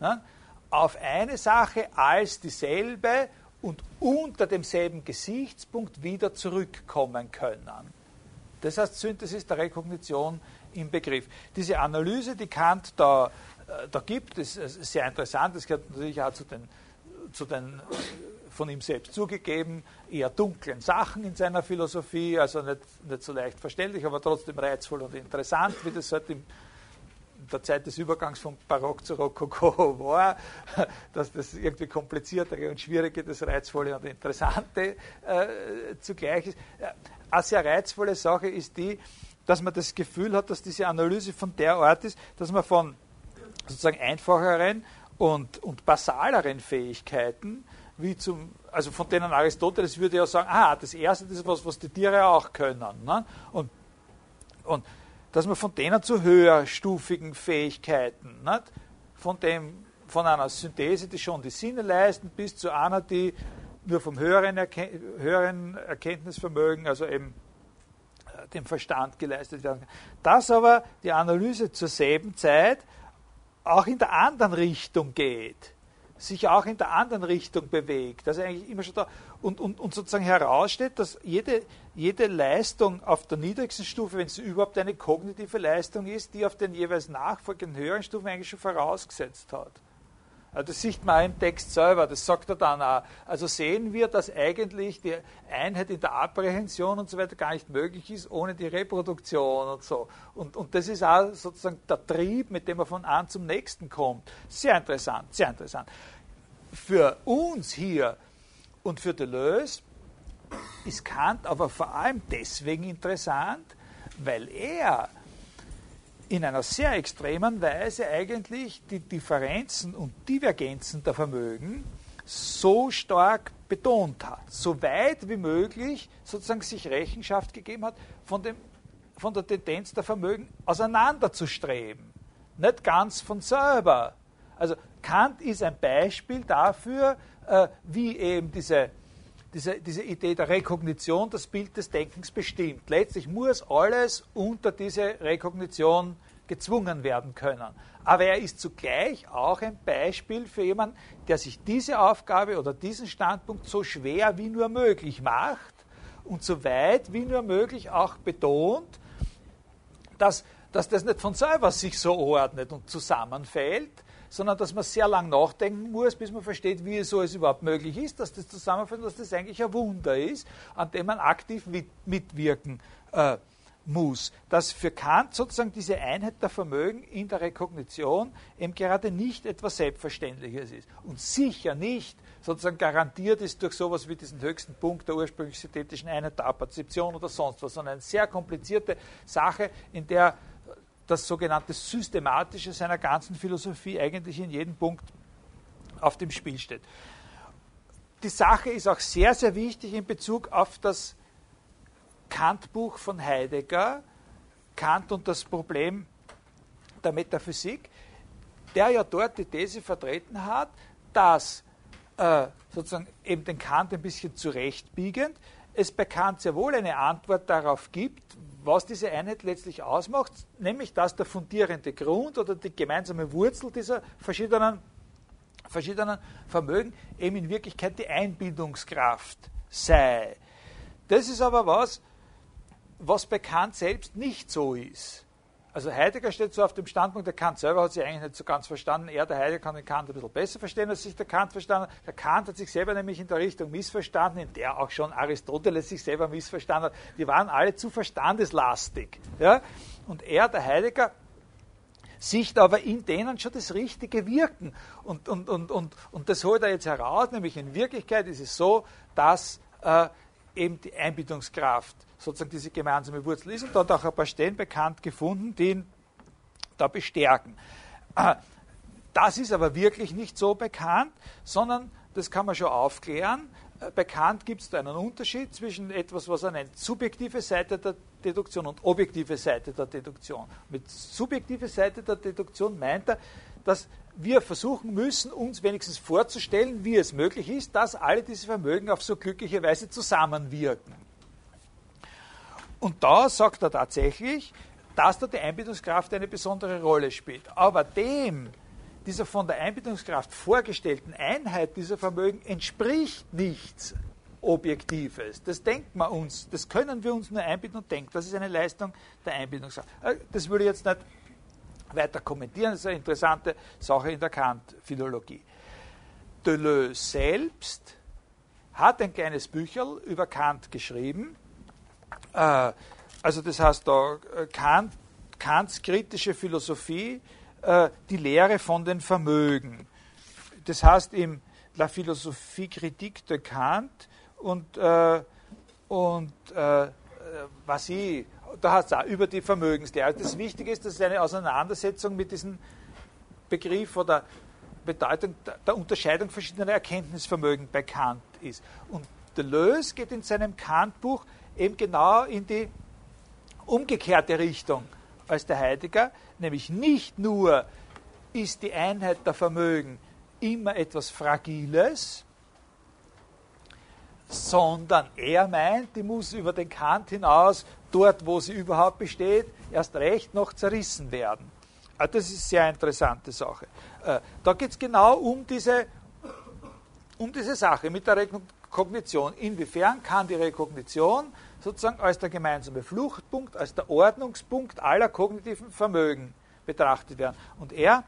S1: Ja? Auf eine Sache als dieselbe und unter demselben Gesichtspunkt wieder zurückkommen können. Das heißt Synthesis der Rekognition im Begriff. Diese Analyse, die Kant da, äh, da gibt, ist sehr interessant. Das gehört natürlich auch zu den, zu den von ihm selbst zugegeben, eher dunklen Sachen in seiner Philosophie, also nicht, nicht so leicht verständlich, aber trotzdem reizvoll und interessant, wie das halt im der Zeit des Übergangs vom Barock zu Rokoko war, dass das irgendwie kompliziertere und schwierige, das Reizvolle und Interessante äh, zugleich ist. Äh, eine sehr reizvolle Sache ist die, dass man das Gefühl hat, dass diese Analyse von der Art ist, dass man von sozusagen einfacheren und, und basaleren Fähigkeiten, wie zum, also von denen Aristoteles würde ja sagen, ah, das erste das ist was, was die Tiere auch können. Ne? Und, und dass man von denen zu höherstufigen Fähigkeiten, nicht? Von, dem, von einer Synthese, die schon die Sinne leisten, bis zu einer, die nur vom höheren, Erken höheren Erkenntnisvermögen, also eben äh, dem Verstand geleistet werden kann. Dass aber die Analyse zur selben Zeit auch in der anderen Richtung geht, sich auch in der anderen Richtung bewegt, er eigentlich immer schon da und, und, und sozusagen heraussteht, dass jede, jede Leistung auf der niedrigsten Stufe, wenn es überhaupt eine kognitive Leistung ist, die auf den jeweils nachfolgenden höheren Stufen eigentlich schon vorausgesetzt hat. Also das sieht man auch im Text selber, das sagt er dann auch. Also sehen wir, dass eigentlich die Einheit in der Apprehension und so weiter gar nicht möglich ist, ohne die Reproduktion und so. Und, und das ist auch sozusagen der Trieb, mit dem man von einem zum nächsten kommt. Sehr interessant, sehr interessant. Für uns hier und für Deleuze ist Kant aber vor allem deswegen interessant, weil er in einer sehr extremen Weise eigentlich die Differenzen und Divergenzen der Vermögen so stark betont hat, so weit wie möglich sozusagen sich Rechenschaft gegeben hat von, dem, von der Tendenz der Vermögen auseinanderzustreben. Nicht ganz von selber. Also Kant ist ein Beispiel dafür, äh, wie eben diese, diese, diese Idee der Rekognition das Bild des Denkens bestimmt. Letztlich muss alles unter diese Rekognition gezwungen werden können. Aber er ist zugleich auch ein Beispiel für jemanden, der sich diese Aufgabe oder diesen Standpunkt so schwer wie nur möglich macht und so weit wie nur möglich auch betont, dass, dass das nicht von selber sich so ordnet und zusammenfällt, sondern dass man sehr lang nachdenken muss, bis man versteht, wie so es überhaupt möglich ist, dass das zusammenfällt, dass das eigentlich ein Wunder ist, an dem man aktiv mit, mitwirken äh, muss. Dass für Kant sozusagen diese Einheit der Vermögen in der Rekognition eben gerade nicht etwas Selbstverständliches ist. Und sicher nicht sozusagen garantiert ist durch sowas wie diesen höchsten Punkt der ursprünglich synthetischen Einheit der Apperzeption oder sonst was, sondern eine sehr komplizierte Sache, in der das sogenannte Systematische seiner ganzen Philosophie eigentlich in jedem Punkt auf dem Spiel steht. Die Sache ist auch sehr, sehr wichtig in Bezug auf das Kant-Buch von Heidegger, Kant und das Problem der Metaphysik, der ja dort die These vertreten hat, dass äh, sozusagen eben den Kant ein bisschen zurechtbiegend es bei Kant sehr wohl eine Antwort darauf gibt, was diese Einheit letztlich ausmacht, nämlich dass der fundierende Grund oder die gemeinsame Wurzel dieser verschiedenen, verschiedenen Vermögen eben in Wirklichkeit die Einbindungskraft sei. Das ist aber was, was bei Kant selbst nicht so ist. Also Heidegger steht so auf dem Standpunkt, der Kant selber hat sich eigentlich nicht so ganz verstanden. Er, der Heidegger, kann den Kant ein bisschen besser verstehen, als sich der Kant verstanden hat. Der Kant hat sich selber nämlich in der Richtung missverstanden, in der auch schon Aristoteles sich selber missverstanden hat. Die waren alle zu verstandeslastig. Ja? Und er, der Heidegger, sieht aber in denen schon das richtige Wirken. Und, und, und, und, und das holt er jetzt heraus, nämlich in Wirklichkeit ist es so, dass äh, eben die Einbindungskraft sozusagen diese gemeinsame Wurzel ist und dort auch ein paar Stellen bekannt gefunden, die ihn da bestärken. Äh, das ist aber wirklich nicht so bekannt, sondern das kann man schon aufklären. Äh, bekannt gibt es da einen Unterschied zwischen etwas, was er nennt, subjektive Seite der Deduktion und objektive Seite der Deduktion. Mit subjektive Seite der Deduktion meint er, dass wir versuchen müssen, uns wenigstens vorzustellen, wie es möglich ist, dass alle diese Vermögen auf so glückliche Weise zusammenwirken. Und da sagt er tatsächlich, dass da die Einbildungskraft eine besondere Rolle spielt. Aber dem, dieser von der Einbildungskraft vorgestellten Einheit dieser Vermögen entspricht nichts Objektives. Das denkt man uns, das können wir uns nur einbilden und denken. Das ist eine Leistung der Einbildungskraft. Äh, das würde ich jetzt nicht weiter kommentieren. Das ist eine interessante Sache in der Kant-Philologie. Deleuze selbst hat ein kleines Bücherl über Kant geschrieben. Äh, also das heißt da äh, Kant, Kants kritische Philosophie, äh, die Lehre von den Vermögen. Das heißt im La Philosophie Critique de Kant und, und was ich da heißt es auch über die Vermögenslehre. Das Wichtige ist, dass es eine Auseinandersetzung mit diesem Begriff oder Bedeutung der Unterscheidung verschiedener Erkenntnisvermögen bei Kant ist. Und Deleuze geht in seinem Kant-Buch eben genau in die umgekehrte Richtung als der Heidegger, nämlich nicht nur ist die Einheit der Vermögen immer etwas Fragiles, sondern er meint, die muss über den Kant hinaus, dort wo sie überhaupt besteht, erst recht noch zerrissen werden. Ah, das ist eine sehr interessante Sache. Äh, da geht es genau um diese, um diese Sache mit der Rekognition. Inwiefern kann die Rekognition sozusagen als der gemeinsame Fluchtpunkt, als der Ordnungspunkt aller kognitiven Vermögen betrachtet werden? Und er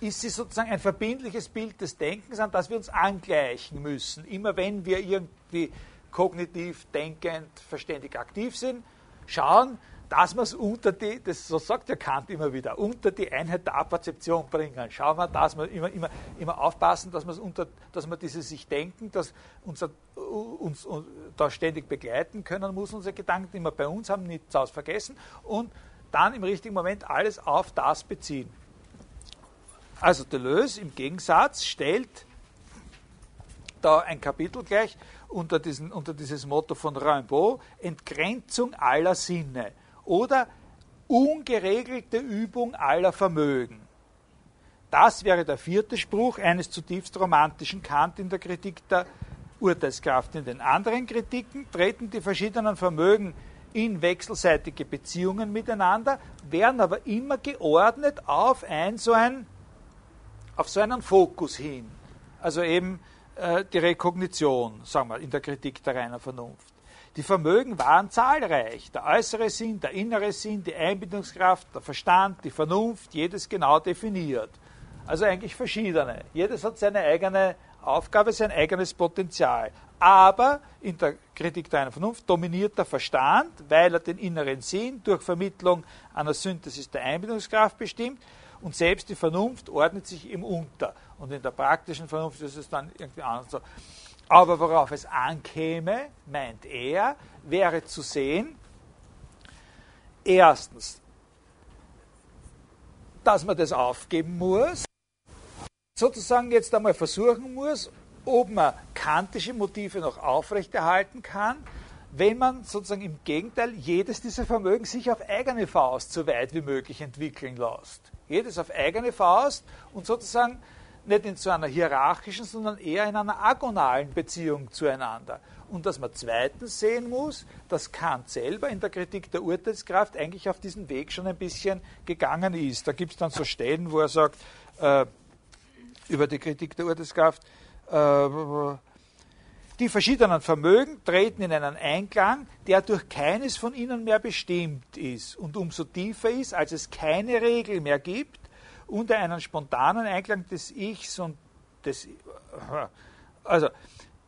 S1: ist sie sozusagen ein verbindliches Bild des Denkens, an das wir uns angleichen müssen. Immer wenn wir irgendwie kognitiv denkend, verständig aktiv sind, schauen, dass wir es unter die, das so sagt der Kant immer wieder, unter die Einheit der Apperzeption bringen. Schauen wir, dass wir immer, immer, immer aufpassen, dass, unter, dass wir dieses sich denken, dass unser, uns, uns da ständig begleiten können, muss unsere Gedanken immer bei uns haben, nichts aus vergessen und dann im richtigen Moment alles auf das beziehen. Also Deleuze im Gegensatz stellt da ein Kapitel gleich unter, diesen, unter dieses Motto von Rimbaud, Entgrenzung aller Sinne oder ungeregelte Übung aller Vermögen. Das wäre der vierte Spruch eines zutiefst romantischen Kant in der Kritik der Urteilskraft. In den anderen Kritiken treten die verschiedenen Vermögen in wechselseitige Beziehungen miteinander, werden aber immer geordnet auf ein so ein auf so einen Fokus hin. Also eben äh, die Rekognition, sagen wir, in der Kritik der reinen Vernunft. Die Vermögen waren zahlreich. Der äußere Sinn, der innere Sinn, die Einbindungskraft, der Verstand, die Vernunft, jedes genau definiert. Also eigentlich verschiedene. Jedes hat seine eigene Aufgabe, sein eigenes Potenzial. Aber in der Kritik der einen Vernunft dominiert der Verstand, weil er den inneren Sinn durch Vermittlung einer Synthesis der Einbindungskraft bestimmt und selbst die Vernunft ordnet sich ihm unter. Und in der praktischen Vernunft ist es dann irgendwie anders. Aber worauf es ankäme, meint er, wäre zu sehen, erstens, dass man das aufgeben muss, sozusagen jetzt einmal versuchen muss, ob man kantische Motive noch aufrechterhalten kann, wenn man sozusagen im Gegenteil jedes dieser Vermögen sich auf eigene Faust so weit wie möglich entwickeln lässt. Jedes auf eigene Faust und sozusagen nicht in so einer hierarchischen, sondern eher in einer agonalen Beziehung zueinander. Und dass man zweitens sehen muss, dass Kant selber in der Kritik der Urteilskraft eigentlich auf diesen Weg schon ein bisschen gegangen ist. Da gibt es dann so Stellen, wo er sagt, äh, über die Kritik der Urteilskraft, äh, die verschiedenen Vermögen treten in einen Einklang, der durch keines von ihnen mehr bestimmt ist und umso tiefer ist, als es keine Regel mehr gibt, unter einen spontanen Einklang des Ichs und des. Also,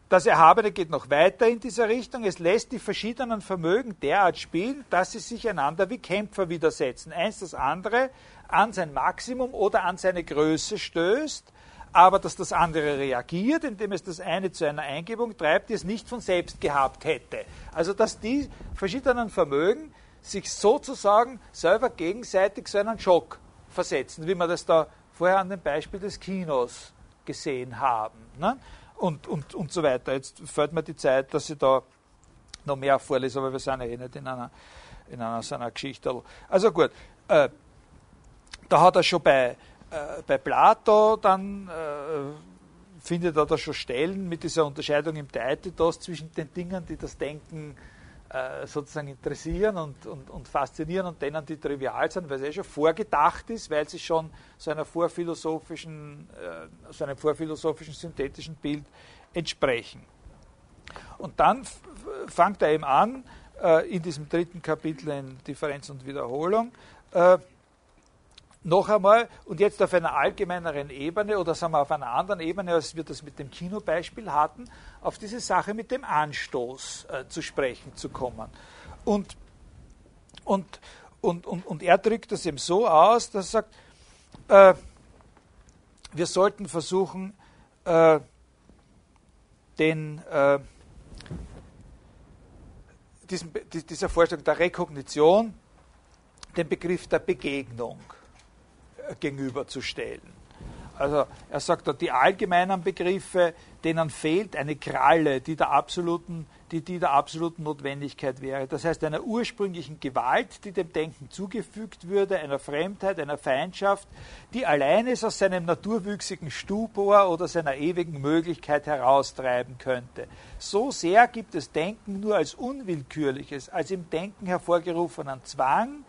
S1: das Erhabene geht noch weiter in dieser Richtung. Es lässt die verschiedenen Vermögen derart spielen, dass sie sich einander wie Kämpfer widersetzen. Eins das andere an sein Maximum oder an seine Größe stößt, aber dass das andere reagiert, indem es das eine zu einer Eingebung treibt, die es nicht von selbst gehabt hätte. Also dass die verschiedenen Vermögen sich sozusagen selber gegenseitig so einen Schock versetzen, wie wir das da vorher an dem Beispiel des Kinos gesehen haben. Ne? Und, und, und so weiter. Jetzt fällt mir die Zeit, dass ich da noch mehr vorlese, aber wir sind ja eh nicht in einer, in einer so einer Geschichte. Also gut, äh, da hat er schon bei, äh, bei Plato dann. Äh, findet er da schon Stellen mit dieser Unterscheidung im Deititos zwischen den Dingen, die das Denken äh, sozusagen interessieren und, und, und, faszinieren und denen, die trivial sind, weil es eh schon vorgedacht ist, weil sie schon so einer vorphilosophischen, äh, so einem vorphilosophischen synthetischen Bild entsprechen. Und dann fängt er eben an, äh, in diesem dritten Kapitel in Differenz und Wiederholung, äh, noch einmal und jetzt auf einer allgemeineren Ebene oder sagen wir auf einer anderen Ebene, als wir das mit dem Kinobeispiel hatten, auf diese Sache mit dem Anstoß äh, zu sprechen zu kommen. Und, und, und, und, und er drückt das eben so aus, dass er sagt, äh, wir sollten versuchen, äh, den, äh, diesen, dieser Vorstellung der Rekognition den Begriff der Begegnung gegenüberzustellen. Also er sagt dort, die allgemeinen Begriffe, denen fehlt eine Kralle, die der absoluten, die, die der absoluten Notwendigkeit wäre. Das heißt einer ursprünglichen Gewalt, die dem Denken zugefügt würde, einer Fremdheit, einer Feindschaft, die allein es aus seinem naturwüchsigen Stupor oder seiner ewigen Möglichkeit heraustreiben könnte. So sehr gibt es Denken nur als unwillkürliches, als im Denken hervorgerufenen Zwang,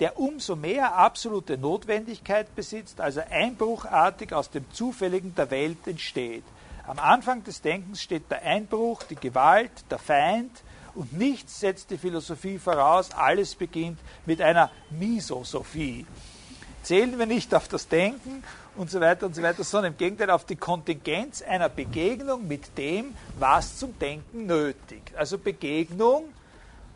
S1: der umso mehr absolute Notwendigkeit besitzt, als er einbruchartig aus dem Zufälligen der Welt entsteht. Am Anfang des Denkens steht der Einbruch, die Gewalt, der Feind, und nichts setzt die Philosophie voraus, alles beginnt mit einer Misosophie. Zählen wir nicht auf das Denken und so weiter und so weiter, sondern im Gegenteil auf die Kontingenz einer Begegnung mit dem, was zum Denken nötigt. Also Begegnung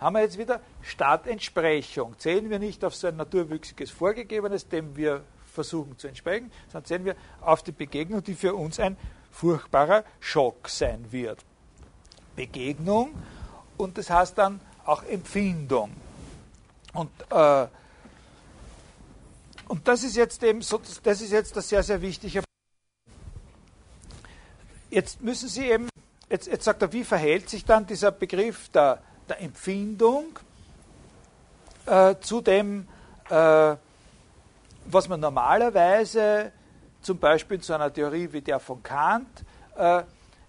S1: haben wir jetzt wieder statt Entsprechung. Zählen wir nicht auf so ein naturwüchsiges Vorgegebenes, dem wir versuchen zu entsprechen, sondern zählen wir auf die Begegnung, die für uns ein furchtbarer Schock sein wird. Begegnung und das heißt dann auch Empfindung. Und, äh, und das ist jetzt eben so, das ist jetzt ein sehr, sehr wichtiger Punkt. Jetzt müssen Sie eben, jetzt, jetzt sagt er, wie verhält sich dann dieser Begriff der der Empfindung äh, zu dem, äh, was man normalerweise zum Beispiel zu einer Theorie wie der von Kant äh,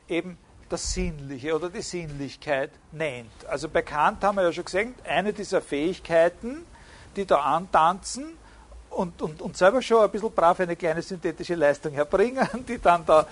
S1: eben das Sinnliche oder die Sinnlichkeit nennt. Also bei Kant haben wir ja schon gesehen, eine dieser Fähigkeiten, die da antanzen, und, und, und selber schon ein bisschen brav eine kleine synthetische Leistung herbringen, die dann da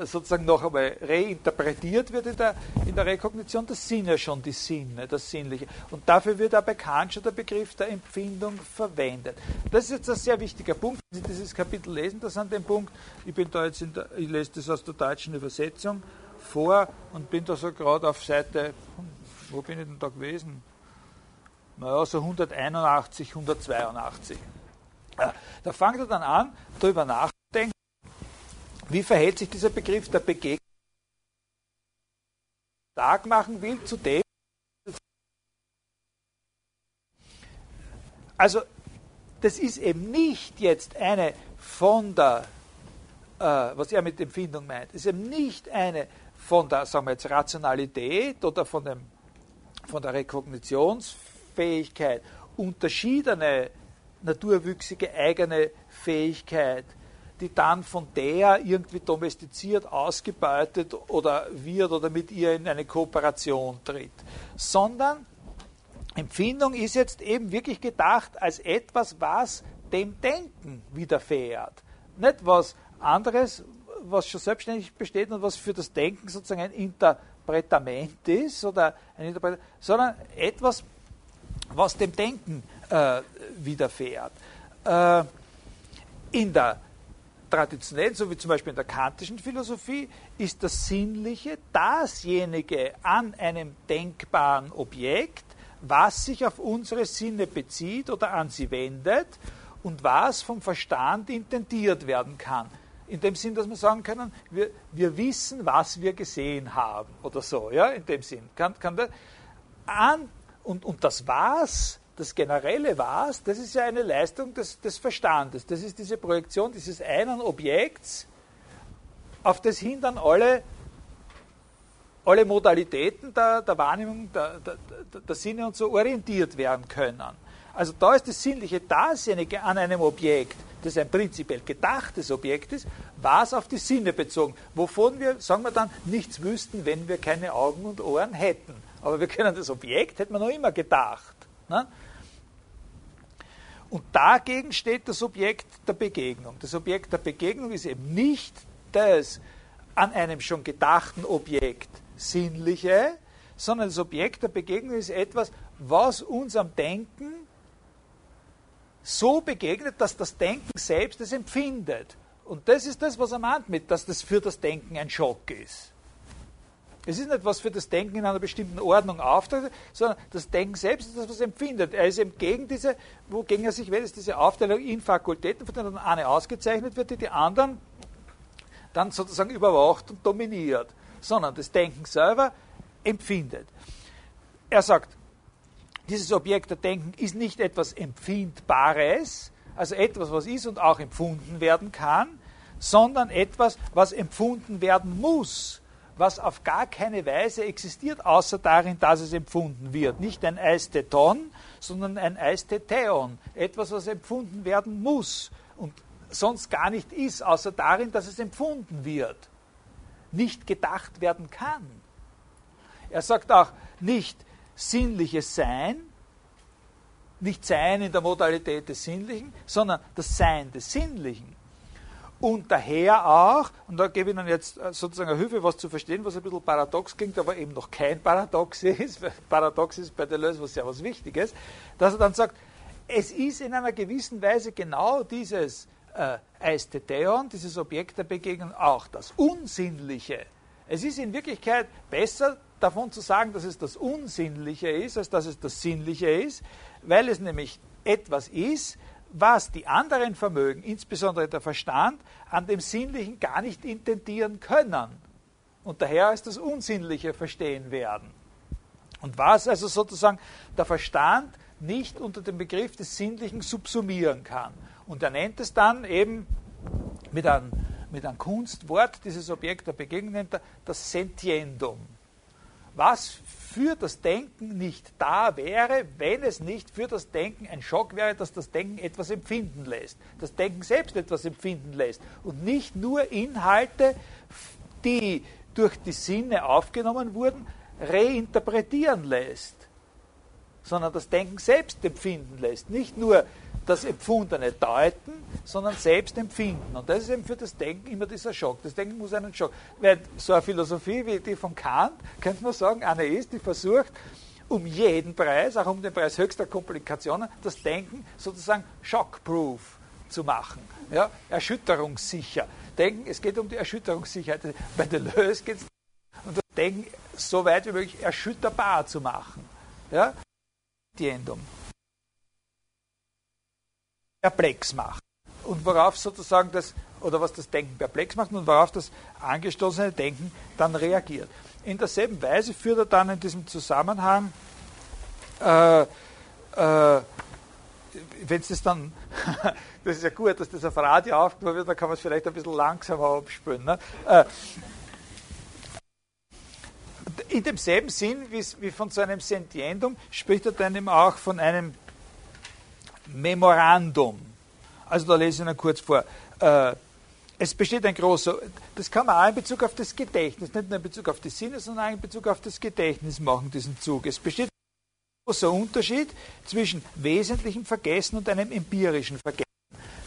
S1: äh, sozusagen noch einmal reinterpretiert wird in der, in der Rekognition, das sind ja schon die Sinne, das Sinnliche. Und dafür wird auch bekannt schon der Begriff der Empfindung verwendet. Das ist jetzt ein sehr wichtiger Punkt. Wenn Sie dieses Kapitel lesen, das an dem Punkt, ich bin da jetzt in der, ich lese das aus der deutschen Übersetzung vor und bin da so gerade auf Seite, wo bin ich denn da gewesen? Naja, so 181, 182. Da fängt er dann an, darüber nachzudenken, wie verhält sich dieser Begriff der Begegnung stark machen will zu dem. Also, das ist eben nicht jetzt eine von der, äh, was er mit Empfindung meint, ist eben nicht eine von der, sagen wir jetzt, Rationalität oder von, dem, von der Rekognitionsfähigkeit unterschiedene naturwüchsige eigene Fähigkeit, die dann von der irgendwie domestiziert, ausgebeutet oder wird oder mit ihr in eine Kooperation tritt, sondern Empfindung ist jetzt eben wirklich gedacht als etwas, was dem Denken widerfährt. Nicht was anderes, was schon selbstständig besteht und was für das Denken sozusagen ein Interpretament ist, oder ein Interpret sondern etwas, was dem Denken äh, widerfährt. Äh, in der traditionellen, so wie zum Beispiel in der kantischen Philosophie, ist das Sinnliche dasjenige an einem denkbaren Objekt, was sich auf unsere Sinne bezieht oder an sie wendet und was vom Verstand intendiert werden kann. In dem Sinn, dass wir sagen können, wir, wir wissen, was wir gesehen haben oder so, ja, in dem Sinn. Kann, kann das, an, und, und das Was das generelle Was, das ist ja eine Leistung des, des Verstandes. Das ist diese Projektion dieses einen Objekts, auf das hin dann alle, alle Modalitäten der, der Wahrnehmung der, der, der, Sinne und so orientiert werden können. Also da ist das Sinnliche dasjenige an einem Objekt, das ein prinzipiell gedachtes Objekt ist, was auf die Sinne bezogen, wovon wir, sagen wir dann, nichts wüssten, wenn wir keine Augen und Ohren hätten. Aber wir können das Objekt, hätten wir noch immer gedacht. Ne? Und dagegen steht das Objekt der Begegnung. Das Objekt der Begegnung ist eben nicht das an einem schon gedachten Objekt sinnliche, sondern das Objekt der Begegnung ist etwas, was uns am Denken so begegnet, dass das Denken selbst es empfindet. Und das ist das, was er meint mit, dass das für das Denken ein Schock ist. Es ist nicht, was für das Denken in einer bestimmten Ordnung auftritt, sondern das Denken selbst ist das, was empfindet. Er ist eben gegen diese, wogegen er sich wählt, ist diese Aufteilung in Fakultäten, von denen eine ausgezeichnet wird, die die anderen dann sozusagen überwacht und dominiert, sondern das Denken selber empfindet. Er sagt, dieses Objekt der Denken ist nicht etwas Empfindbares, also etwas, was ist und auch empfunden werden kann, sondern etwas, was empfunden werden muss was auf gar keine Weise existiert, außer darin, dass es empfunden wird. Nicht ein Eisteton, sondern ein Eisteteon. Etwas, was empfunden werden muss und sonst gar nicht ist, außer darin, dass es empfunden wird. Nicht gedacht werden kann. Er sagt auch nicht sinnliches Sein, nicht Sein in der Modalität des Sinnlichen, sondern das Sein des Sinnlichen. Und daher auch, und da gebe ich Ihnen jetzt äh, sozusagen eine Hilfe, was zu verstehen, was ein bisschen paradox klingt, aber eben noch kein Paradox ist, Paradox ist bei Deleuze was sehr was Wichtiges, dass er dann sagt, es ist in einer gewissen Weise genau dieses äh, Eistetheon, dieses Objekt der Begegnung, auch das Unsinnliche. Es ist in Wirklichkeit besser davon zu sagen, dass es das Unsinnliche ist, als dass es das Sinnliche ist, weil es nämlich etwas ist, was die anderen Vermögen, insbesondere der Verstand, an dem Sinnlichen gar nicht intendieren können und daher als das Unsinnliche verstehen werden. Und was also sozusagen der Verstand nicht unter dem Begriff des Sinnlichen subsumieren kann. Und er nennt es dann eben mit einem, mit einem Kunstwort, dieses Objekt der Begegnung nennt er das Sentiendum was für das Denken nicht da wäre, wenn es nicht für das Denken ein Schock wäre, dass das Denken etwas empfinden lässt. Das Denken selbst etwas empfinden lässt und nicht nur Inhalte, die durch die Sinne aufgenommen wurden, reinterpretieren lässt, sondern das Denken selbst empfinden lässt. Nicht nur das Empfundene deuten, sondern selbst empfinden. Und das ist eben für das Denken immer dieser Schock. Das Denken muss einen Schock. Weil so eine Philosophie wie die von Kant, könnte man sagen, eine ist, die versucht, um jeden Preis, auch um den Preis höchster Komplikationen, das Denken sozusagen shockproof zu machen. Ja, erschütterungssicher. Denken, es geht um die Erschütterungssicherheit. Bei Deleuze geht es um das Denken so weit wie möglich erschütterbar zu machen. Ja? Die Endung perplex macht. Und worauf sozusagen das, oder was das Denken perplex macht und worauf das angestoßene Denken dann reagiert. In derselben Weise führt er dann in diesem Zusammenhang, äh, äh, wenn es das dann, das ist ja gut, dass das auf Radio aufgenommen wird, dann kann man es vielleicht ein bisschen langsamer abspülen. Ne? Äh, in demselben Sinn wie von so einem Sentiendum spricht er dann eben auch von einem Memorandum. Also da lese ich Ihnen kurz vor. Äh, es besteht ein großer, das kann man auch in Bezug auf das Gedächtnis, nicht nur in Bezug auf die Sinne, sondern auch in Bezug auf das Gedächtnis machen, diesen Zug. Es besteht ein großer Unterschied zwischen wesentlichem Vergessen und einem empirischen Vergessen.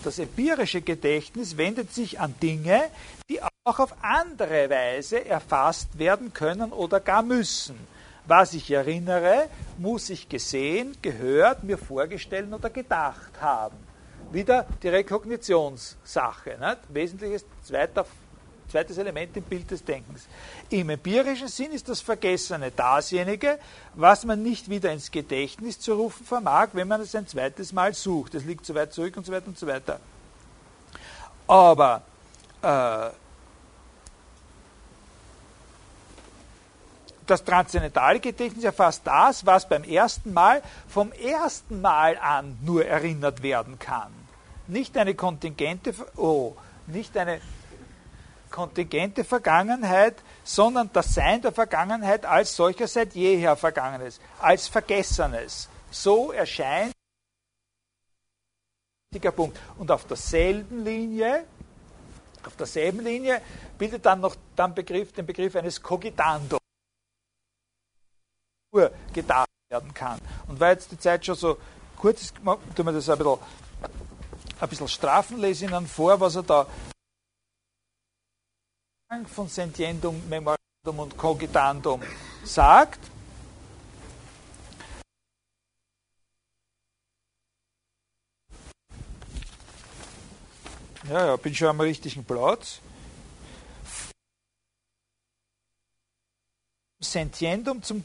S1: Das empirische Gedächtnis wendet sich an Dinge, die auch auf andere Weise erfasst werden können oder gar müssen. Was ich erinnere, muss ich gesehen, gehört, mir vorgestellt oder gedacht haben. Wieder die Rekognitionssache. Nicht? Wesentliches zweiter, zweites Element im Bild des Denkens. Im empirischen Sinn ist das Vergessene dasjenige, was man nicht wieder ins Gedächtnis zu rufen vermag, wenn man es ein zweites Mal sucht. Das liegt zu weit zurück und so weiter und so weiter. Aber äh, das transzendentale Gedächtnis erfasst das, was beim ersten Mal vom ersten Mal an nur erinnert werden kann. Nicht eine kontingente, oh, nicht eine kontingente Vergangenheit, sondern das Sein der Vergangenheit als solcher seit jeher Vergangenes, als Vergessenes. So erscheint der Punkt. Und auf derselben Linie, auf derselben Linie bildet dann noch den Begriff, den Begriff eines Cogitando gedacht werden kann. Und weil jetzt die Zeit schon so kurz ist, tun wir das ein bisschen, ein bisschen straffen, lese Ihnen vor, was er da von Sentiendum, Memorandum und Cogitandum sagt. Ja, ja, bin schon am richtigen Platz. Sentiendum zum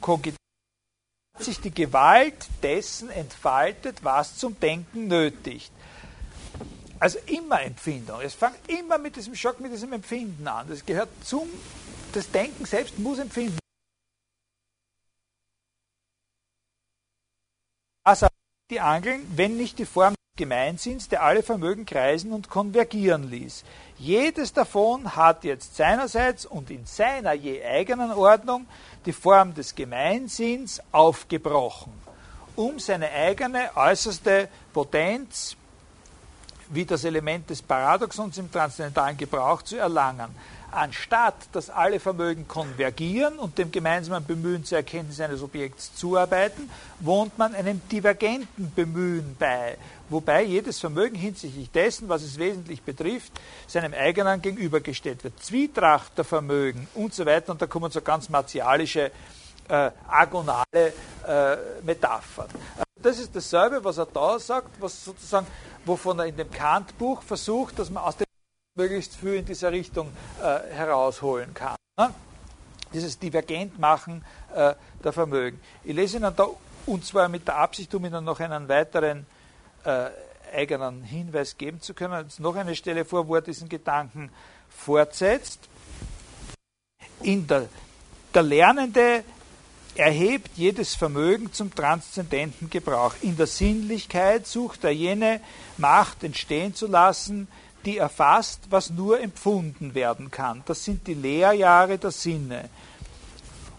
S1: Cogitandum sich die Gewalt dessen entfaltet, was zum Denken nötigt. Also immer Empfindung. Es fängt immer mit diesem Schock, mit diesem Empfinden an. Das gehört zum, das Denken selbst muss empfinden. Also die Angeln, wenn nicht die Form des Gemeinsinns, der alle Vermögen kreisen und konvergieren ließ. Jedes davon hat jetzt seinerseits und in seiner je eigenen Ordnung die Form des Gemeinsinns aufgebrochen, um seine eigene äußerste Potenz wie das Element des Paradoxons im transzendentalen Gebrauch zu erlangen. Anstatt dass alle Vermögen konvergieren und dem gemeinsamen Bemühen zur Erkenntnis eines Objekts zuarbeiten, wohnt man einem divergenten Bemühen bei, wobei jedes Vermögen hinsichtlich dessen, was es wesentlich betrifft, seinem eigenen gegenübergestellt wird. Zwietracht der Vermögen und so weiter, und da kommen so ganz martialische, äh, agonale äh, Metaphern. Das ist dasselbe, was er da sagt, was sozusagen, wovon er in dem Kant-Buch versucht, dass man aus dem möglichst viel in dieser Richtung äh, herausholen kann. Ne? Dieses Divergentmachen äh, der Vermögen. Ich lese Ihnen da, und zwar mit der Absicht, um Ihnen noch einen weiteren äh, eigenen Hinweis geben zu können, jetzt noch eine Stelle vor, wo er diesen Gedanken fortsetzt. In der, der Lernende erhebt jedes Vermögen zum transzendenten Gebrauch. In der Sinnlichkeit sucht er jene Macht entstehen zu lassen, die erfasst, was nur empfunden werden kann. Das sind die Lehrjahre der Sinne.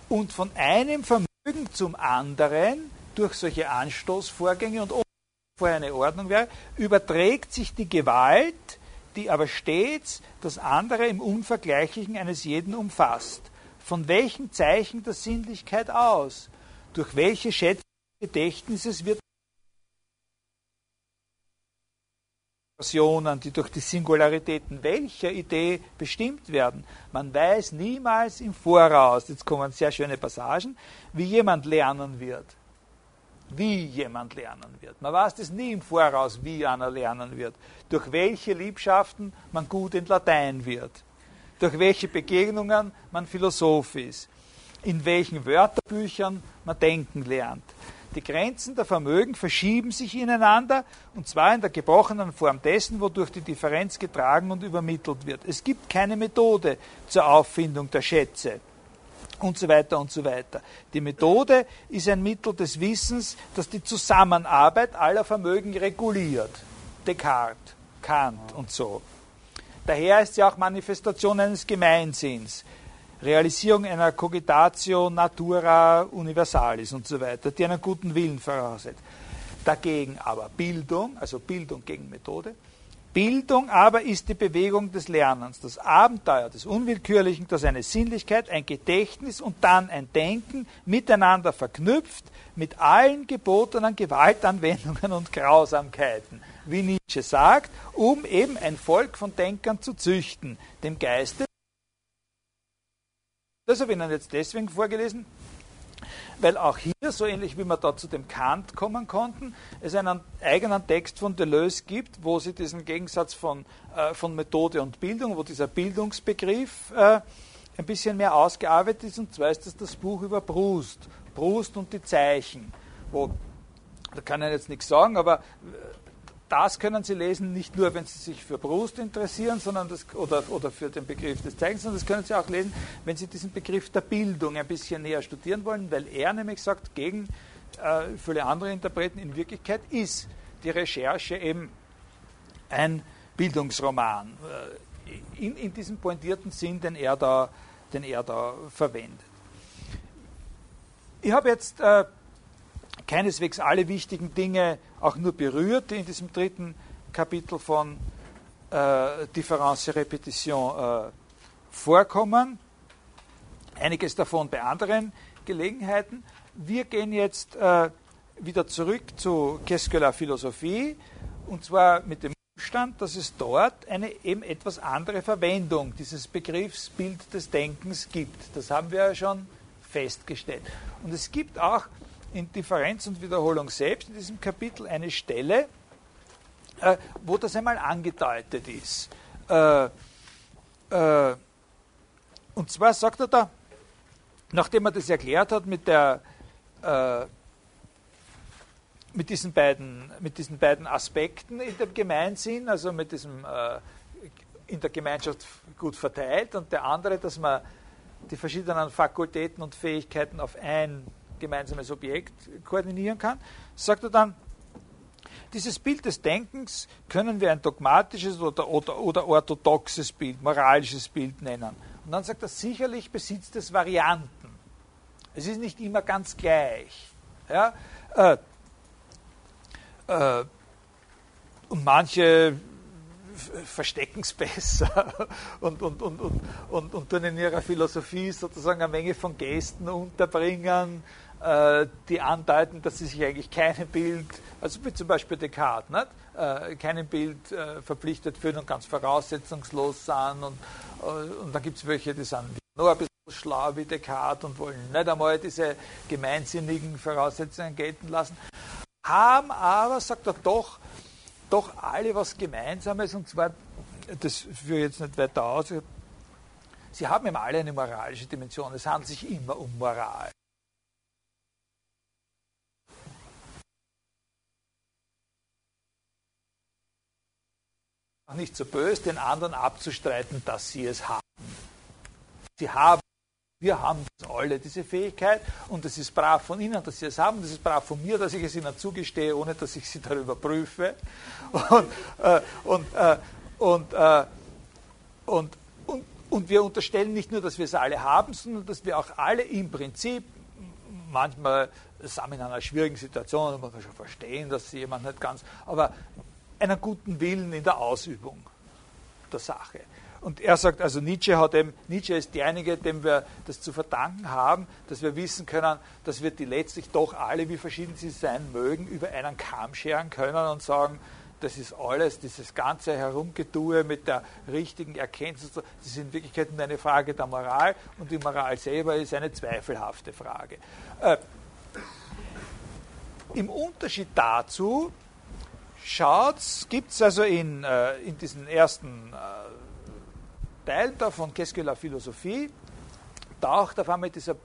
S1: Und von einem Vermögen zum anderen, durch solche Anstoßvorgänge und vorher eine Ordnung wäre, überträgt sich die Gewalt, die aber stets das andere im Unvergleichlichen eines jeden umfasst. Von welchen Zeichen der Sinnlichkeit aus? Durch welche Schätze des Gedächtnisses wird die durch die Singularitäten welcher Idee bestimmt werden. Man weiß niemals im Voraus, jetzt kommen sehr schöne Passagen, wie jemand lernen wird. Wie jemand lernen wird. Man weiß das nie im Voraus, wie einer lernen wird. Durch welche Liebschaften man gut in Latein wird. Durch welche Begegnungen man Philosoph ist. In welchen Wörterbüchern man denken lernt die Grenzen der Vermögen verschieben sich ineinander, und zwar in der gebrochenen Form dessen, wodurch die Differenz getragen und übermittelt wird. Es gibt keine Methode zur Auffindung der Schätze und so weiter und so weiter. Die Methode ist ein Mittel des Wissens, das die Zusammenarbeit aller Vermögen reguliert. Descartes, Kant und so. Daher ist sie auch Manifestation eines Gemeinsinns. Realisierung einer Cogitatio Natura Universalis und so weiter, die einen guten Willen voraussetzt. Dagegen aber Bildung, also Bildung gegen Methode, Bildung aber ist die Bewegung des Lernens, das Abenteuer des Unwillkürlichen, das eine Sinnlichkeit, ein Gedächtnis und dann ein Denken miteinander verknüpft mit allen gebotenen Gewaltanwendungen und Grausamkeiten, wie Nietzsche sagt, um eben ein Volk von Denkern zu züchten, dem Geiste das habe ich Ihnen jetzt deswegen vorgelesen, weil auch hier, so ähnlich wie wir da zu dem Kant kommen konnten, es einen eigenen Text von Deleuze gibt, wo sie diesen Gegensatz von, äh, von Methode und Bildung, wo dieser Bildungsbegriff äh, ein bisschen mehr ausgearbeitet ist, und zwar ist das das Buch über Proust, Proust und die Zeichen, wo, da kann ich jetzt nichts sagen, aber das können Sie lesen, nicht nur, wenn Sie sich für Brust interessieren sondern das, oder, oder für den Begriff des Zeichens, sondern das können Sie auch lesen, wenn Sie diesen Begriff der Bildung ein bisschen näher studieren wollen, weil er nämlich sagt, gegen äh, viele andere Interpreten, in Wirklichkeit ist die Recherche eben ein Bildungsroman, äh, in, in diesem pointierten Sinn, den er da, den er da verwendet. Ich habe jetzt äh, keineswegs alle wichtigen Dinge auch nur berührt, die in diesem dritten Kapitel von äh, Difference et Repetition äh, vorkommen. Einiges davon bei anderen Gelegenheiten. Wir gehen jetzt äh, wieder zurück zu la Philosophie und zwar mit dem Umstand, dass es dort eine eben etwas andere Verwendung dieses Begriffsbild des Denkens gibt. Das haben wir ja schon festgestellt. Und es gibt auch in Differenz und Wiederholung selbst in diesem Kapitel eine Stelle, äh, wo das einmal angedeutet ist. Äh, äh, und zwar sagt er da, nachdem er das erklärt hat mit der äh, mit diesen, beiden, mit diesen beiden Aspekten in dem Gemeinsinn, also mit diesem äh, in der Gemeinschaft gut verteilt und der andere, dass man die verschiedenen Fakultäten und Fähigkeiten auf ein gemeinsames Objekt koordinieren kann, sagt er dann, dieses Bild des Denkens können wir ein dogmatisches oder, oder, oder orthodoxes Bild, moralisches Bild nennen. Und dann sagt er, sicherlich besitzt es Varianten. Es ist nicht immer ganz gleich. Ja? Äh, äh, und manche verstecken es besser und, und, und, und, und, und tun in ihrer Philosophie sozusagen eine Menge von Gesten unterbringen, die andeuten, dass sie sich eigentlich keinem Bild, also wie zum Beispiel Descartes, nicht? Äh, keinem Bild äh, verpflichtet fühlen und ganz voraussetzungslos sind. Und, äh, und dann gibt es welche, die sind nur ein bisschen schlau wie Descartes und wollen nicht einmal diese gemeinsinnigen Voraussetzungen gelten lassen. Haben aber, sagt er doch, doch alle was Gemeinsames, und zwar, das führe ich jetzt nicht weiter aus, sie haben eben alle eine moralische Dimension. Es handelt sich immer um Moral. Nicht so böse, den anderen abzustreiten, dass sie es haben. Sie haben, wir haben alle diese Fähigkeit und es ist brav von Ihnen, dass Sie es haben, das ist brav von mir, dass ich es Ihnen zugestehe, ohne dass ich Sie darüber prüfe. Und, äh, und, äh, und, äh, und, und, und wir unterstellen nicht nur, dass wir es alle haben, sondern dass wir auch alle im Prinzip manchmal sind wir in einer schwierigen Situation, man kann schon verstehen, dass jemand nicht ganz, aber einen guten Willen in der Ausübung der Sache. Und er sagt, also Nietzsche hat eben, Nietzsche ist derjenige, dem wir das zu verdanken haben, dass wir wissen können, dass wir die letztlich doch alle, wie verschieden sie sein mögen, über einen Kamm scheren können und sagen, das ist alles, dieses ganze Herumgetue mit der richtigen Erkenntnis, das ist in Wirklichkeit nur eine Frage der Moral und die Moral selber ist eine zweifelhafte Frage. Äh, Im Unterschied dazu schaut, gibt es also in, äh, in diesen ersten äh, Teil da von Qu'est-ce que la Philosophie, taucht auf einmal dieser äh,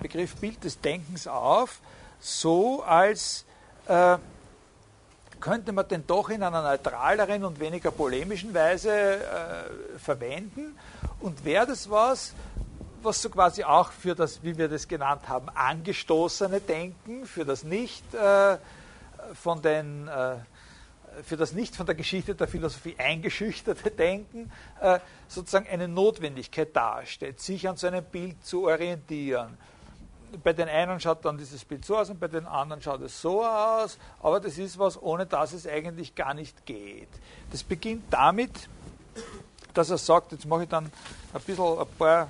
S1: Begriff Bild des Denkens auf, so als äh, könnte man den doch in einer neutraleren und weniger polemischen Weise äh, verwenden. Und wäre das was, was so quasi auch für das, wie wir das genannt haben, angestoßene Denken, für das nicht äh, von den äh, für das nicht von der Geschichte der Philosophie eingeschüchterte Denken äh, sozusagen eine Notwendigkeit darstellt, sich an so einem Bild zu orientieren. Bei den einen schaut dann dieses Bild so aus und bei den anderen schaut es so aus, aber das ist was, ohne das es eigentlich gar nicht geht. Das beginnt damit, dass er sagt, jetzt mache ich dann ein bisschen, ein paar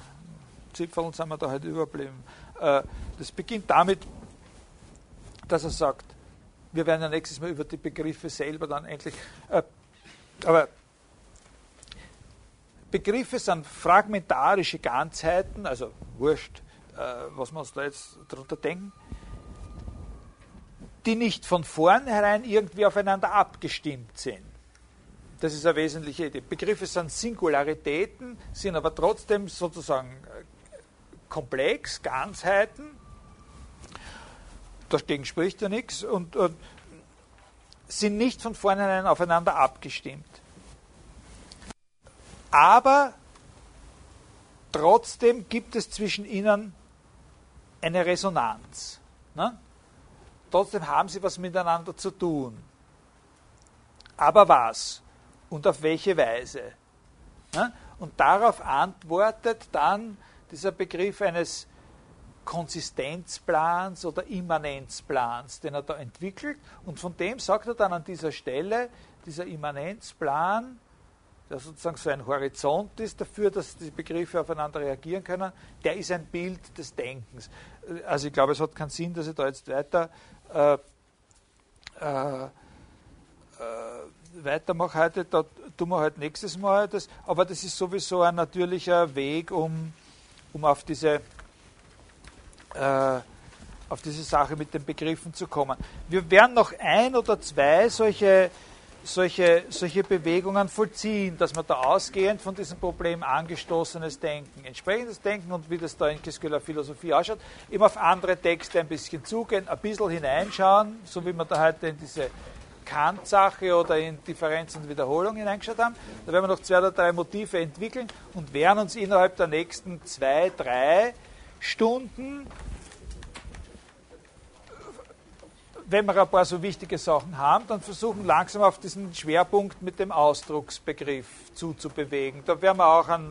S1: Zipfeln sind wir da halt überblieben. Äh, das beginnt damit, dass er sagt, wir werden ja nächstes Mal über die Begriffe selber dann endlich. Äh, aber Begriffe sind fragmentarische Ganzheiten, also wurscht, äh, was wir uns da jetzt darunter denken, die nicht von vornherein irgendwie aufeinander abgestimmt sind. Das ist eine wesentliche Idee. Begriffe sind Singularitäten, sind aber trotzdem sozusagen äh, komplex, Ganzheiten, dagegen spricht ja nichts und, und sind nicht von vornherein aufeinander abgestimmt. Aber trotzdem gibt es zwischen ihnen eine Resonanz. Ne? Trotzdem haben sie was miteinander zu tun. Aber was? Und auf welche Weise? Ne? Und darauf antwortet dann dieser Begriff eines Konsistenzplans oder Immanenzplans, den er da entwickelt. Und von dem sagt er dann an dieser Stelle, dieser Immanenzplan, der sozusagen so ein Horizont ist dafür, dass die Begriffe aufeinander reagieren können, der ist ein Bild des Denkens. Also ich glaube, es hat keinen Sinn, dass ich da jetzt weiter äh, äh, äh, weitermache heute, da tun wir halt nächstes Mal das, aber das ist sowieso ein natürlicher Weg, um, um auf diese äh, auf diese Sache mit den Begriffen zu kommen. Wir werden noch ein oder zwei solche, solche, solche Bewegungen vollziehen, dass man da ausgehend von diesem Problem angestoßenes Denken, entsprechendes Denken und wie das da in Kiskeler Philosophie ausschaut, eben auf andere Texte ein bisschen zugehen, ein bisschen hineinschauen, so wie wir da heute in diese Kant-Sache oder in Differenz und Wiederholung hineingeschaut haben. Da werden wir noch zwei oder drei Motive entwickeln und werden uns innerhalb der nächsten zwei, drei Stunden, wenn wir ein paar so wichtige Sachen haben, dann versuchen langsam auf diesen Schwerpunkt mit dem Ausdrucksbegriff zuzubewegen. Da werden wir auch, einen,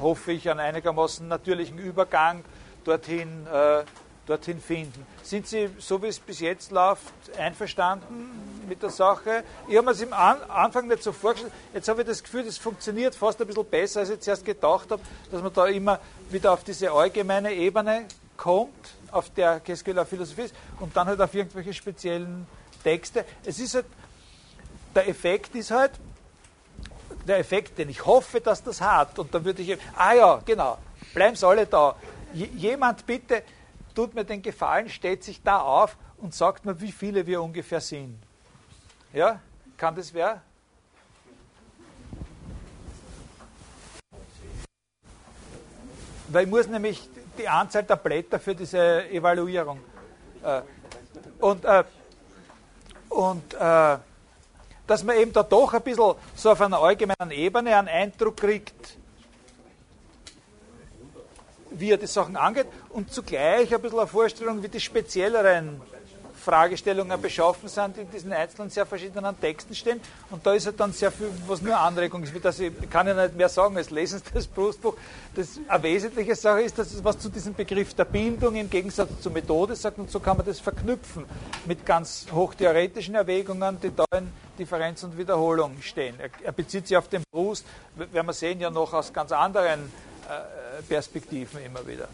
S1: hoffe ich, einen einigermaßen natürlichen Übergang dorthin äh, dorthin finden. Sind Sie, so wie es bis jetzt läuft, einverstanden mit der Sache? Ich habe mir es am Anfang nicht so vorgestellt. Jetzt habe ich das Gefühl, das funktioniert fast ein bisschen besser, als ich zuerst gedacht habe, dass man da immer wieder auf diese allgemeine Ebene kommt, auf der Keskeler Philosophie ist, und dann halt auf irgendwelche speziellen Texte. Es ist halt, der Effekt ist halt, der Effekt, den ich hoffe, dass das hat, und dann würde ich, ah ja, genau, bleiben Sie alle da. jemand bitte, tut mir den Gefallen, stellt sich da auf und sagt mir, wie viele wir ungefähr sind. Ja, kann das wer? Weil ich muss nämlich die Anzahl der Blätter für diese Evaluierung. Äh, und äh, und äh, dass man eben da doch ein bisschen so auf einer allgemeinen Ebene einen Eindruck kriegt, wie er die Sachen angeht und zugleich ein bisschen eine Vorstellung, wie die spezielleren Fragestellungen beschaffen sind, die in diesen einzelnen sehr verschiedenen Texten stehen. Und da ist halt dann sehr viel, was nur Anregung ist. Dass ich, kann ja nicht mehr sagen, als lesen Sie das Brustbuch. Das eine wesentliche Sache ist, dass es was zu diesem Begriff der Bildung im Gegensatz zur Methode sagt. Und so kann man das verknüpfen mit ganz hochtheoretischen Erwägungen, die da in Differenz und Wiederholung stehen. Er, er bezieht sich auf den Brust, werden wir sehen, ja noch aus ganz anderen Perspektiven immer wieder.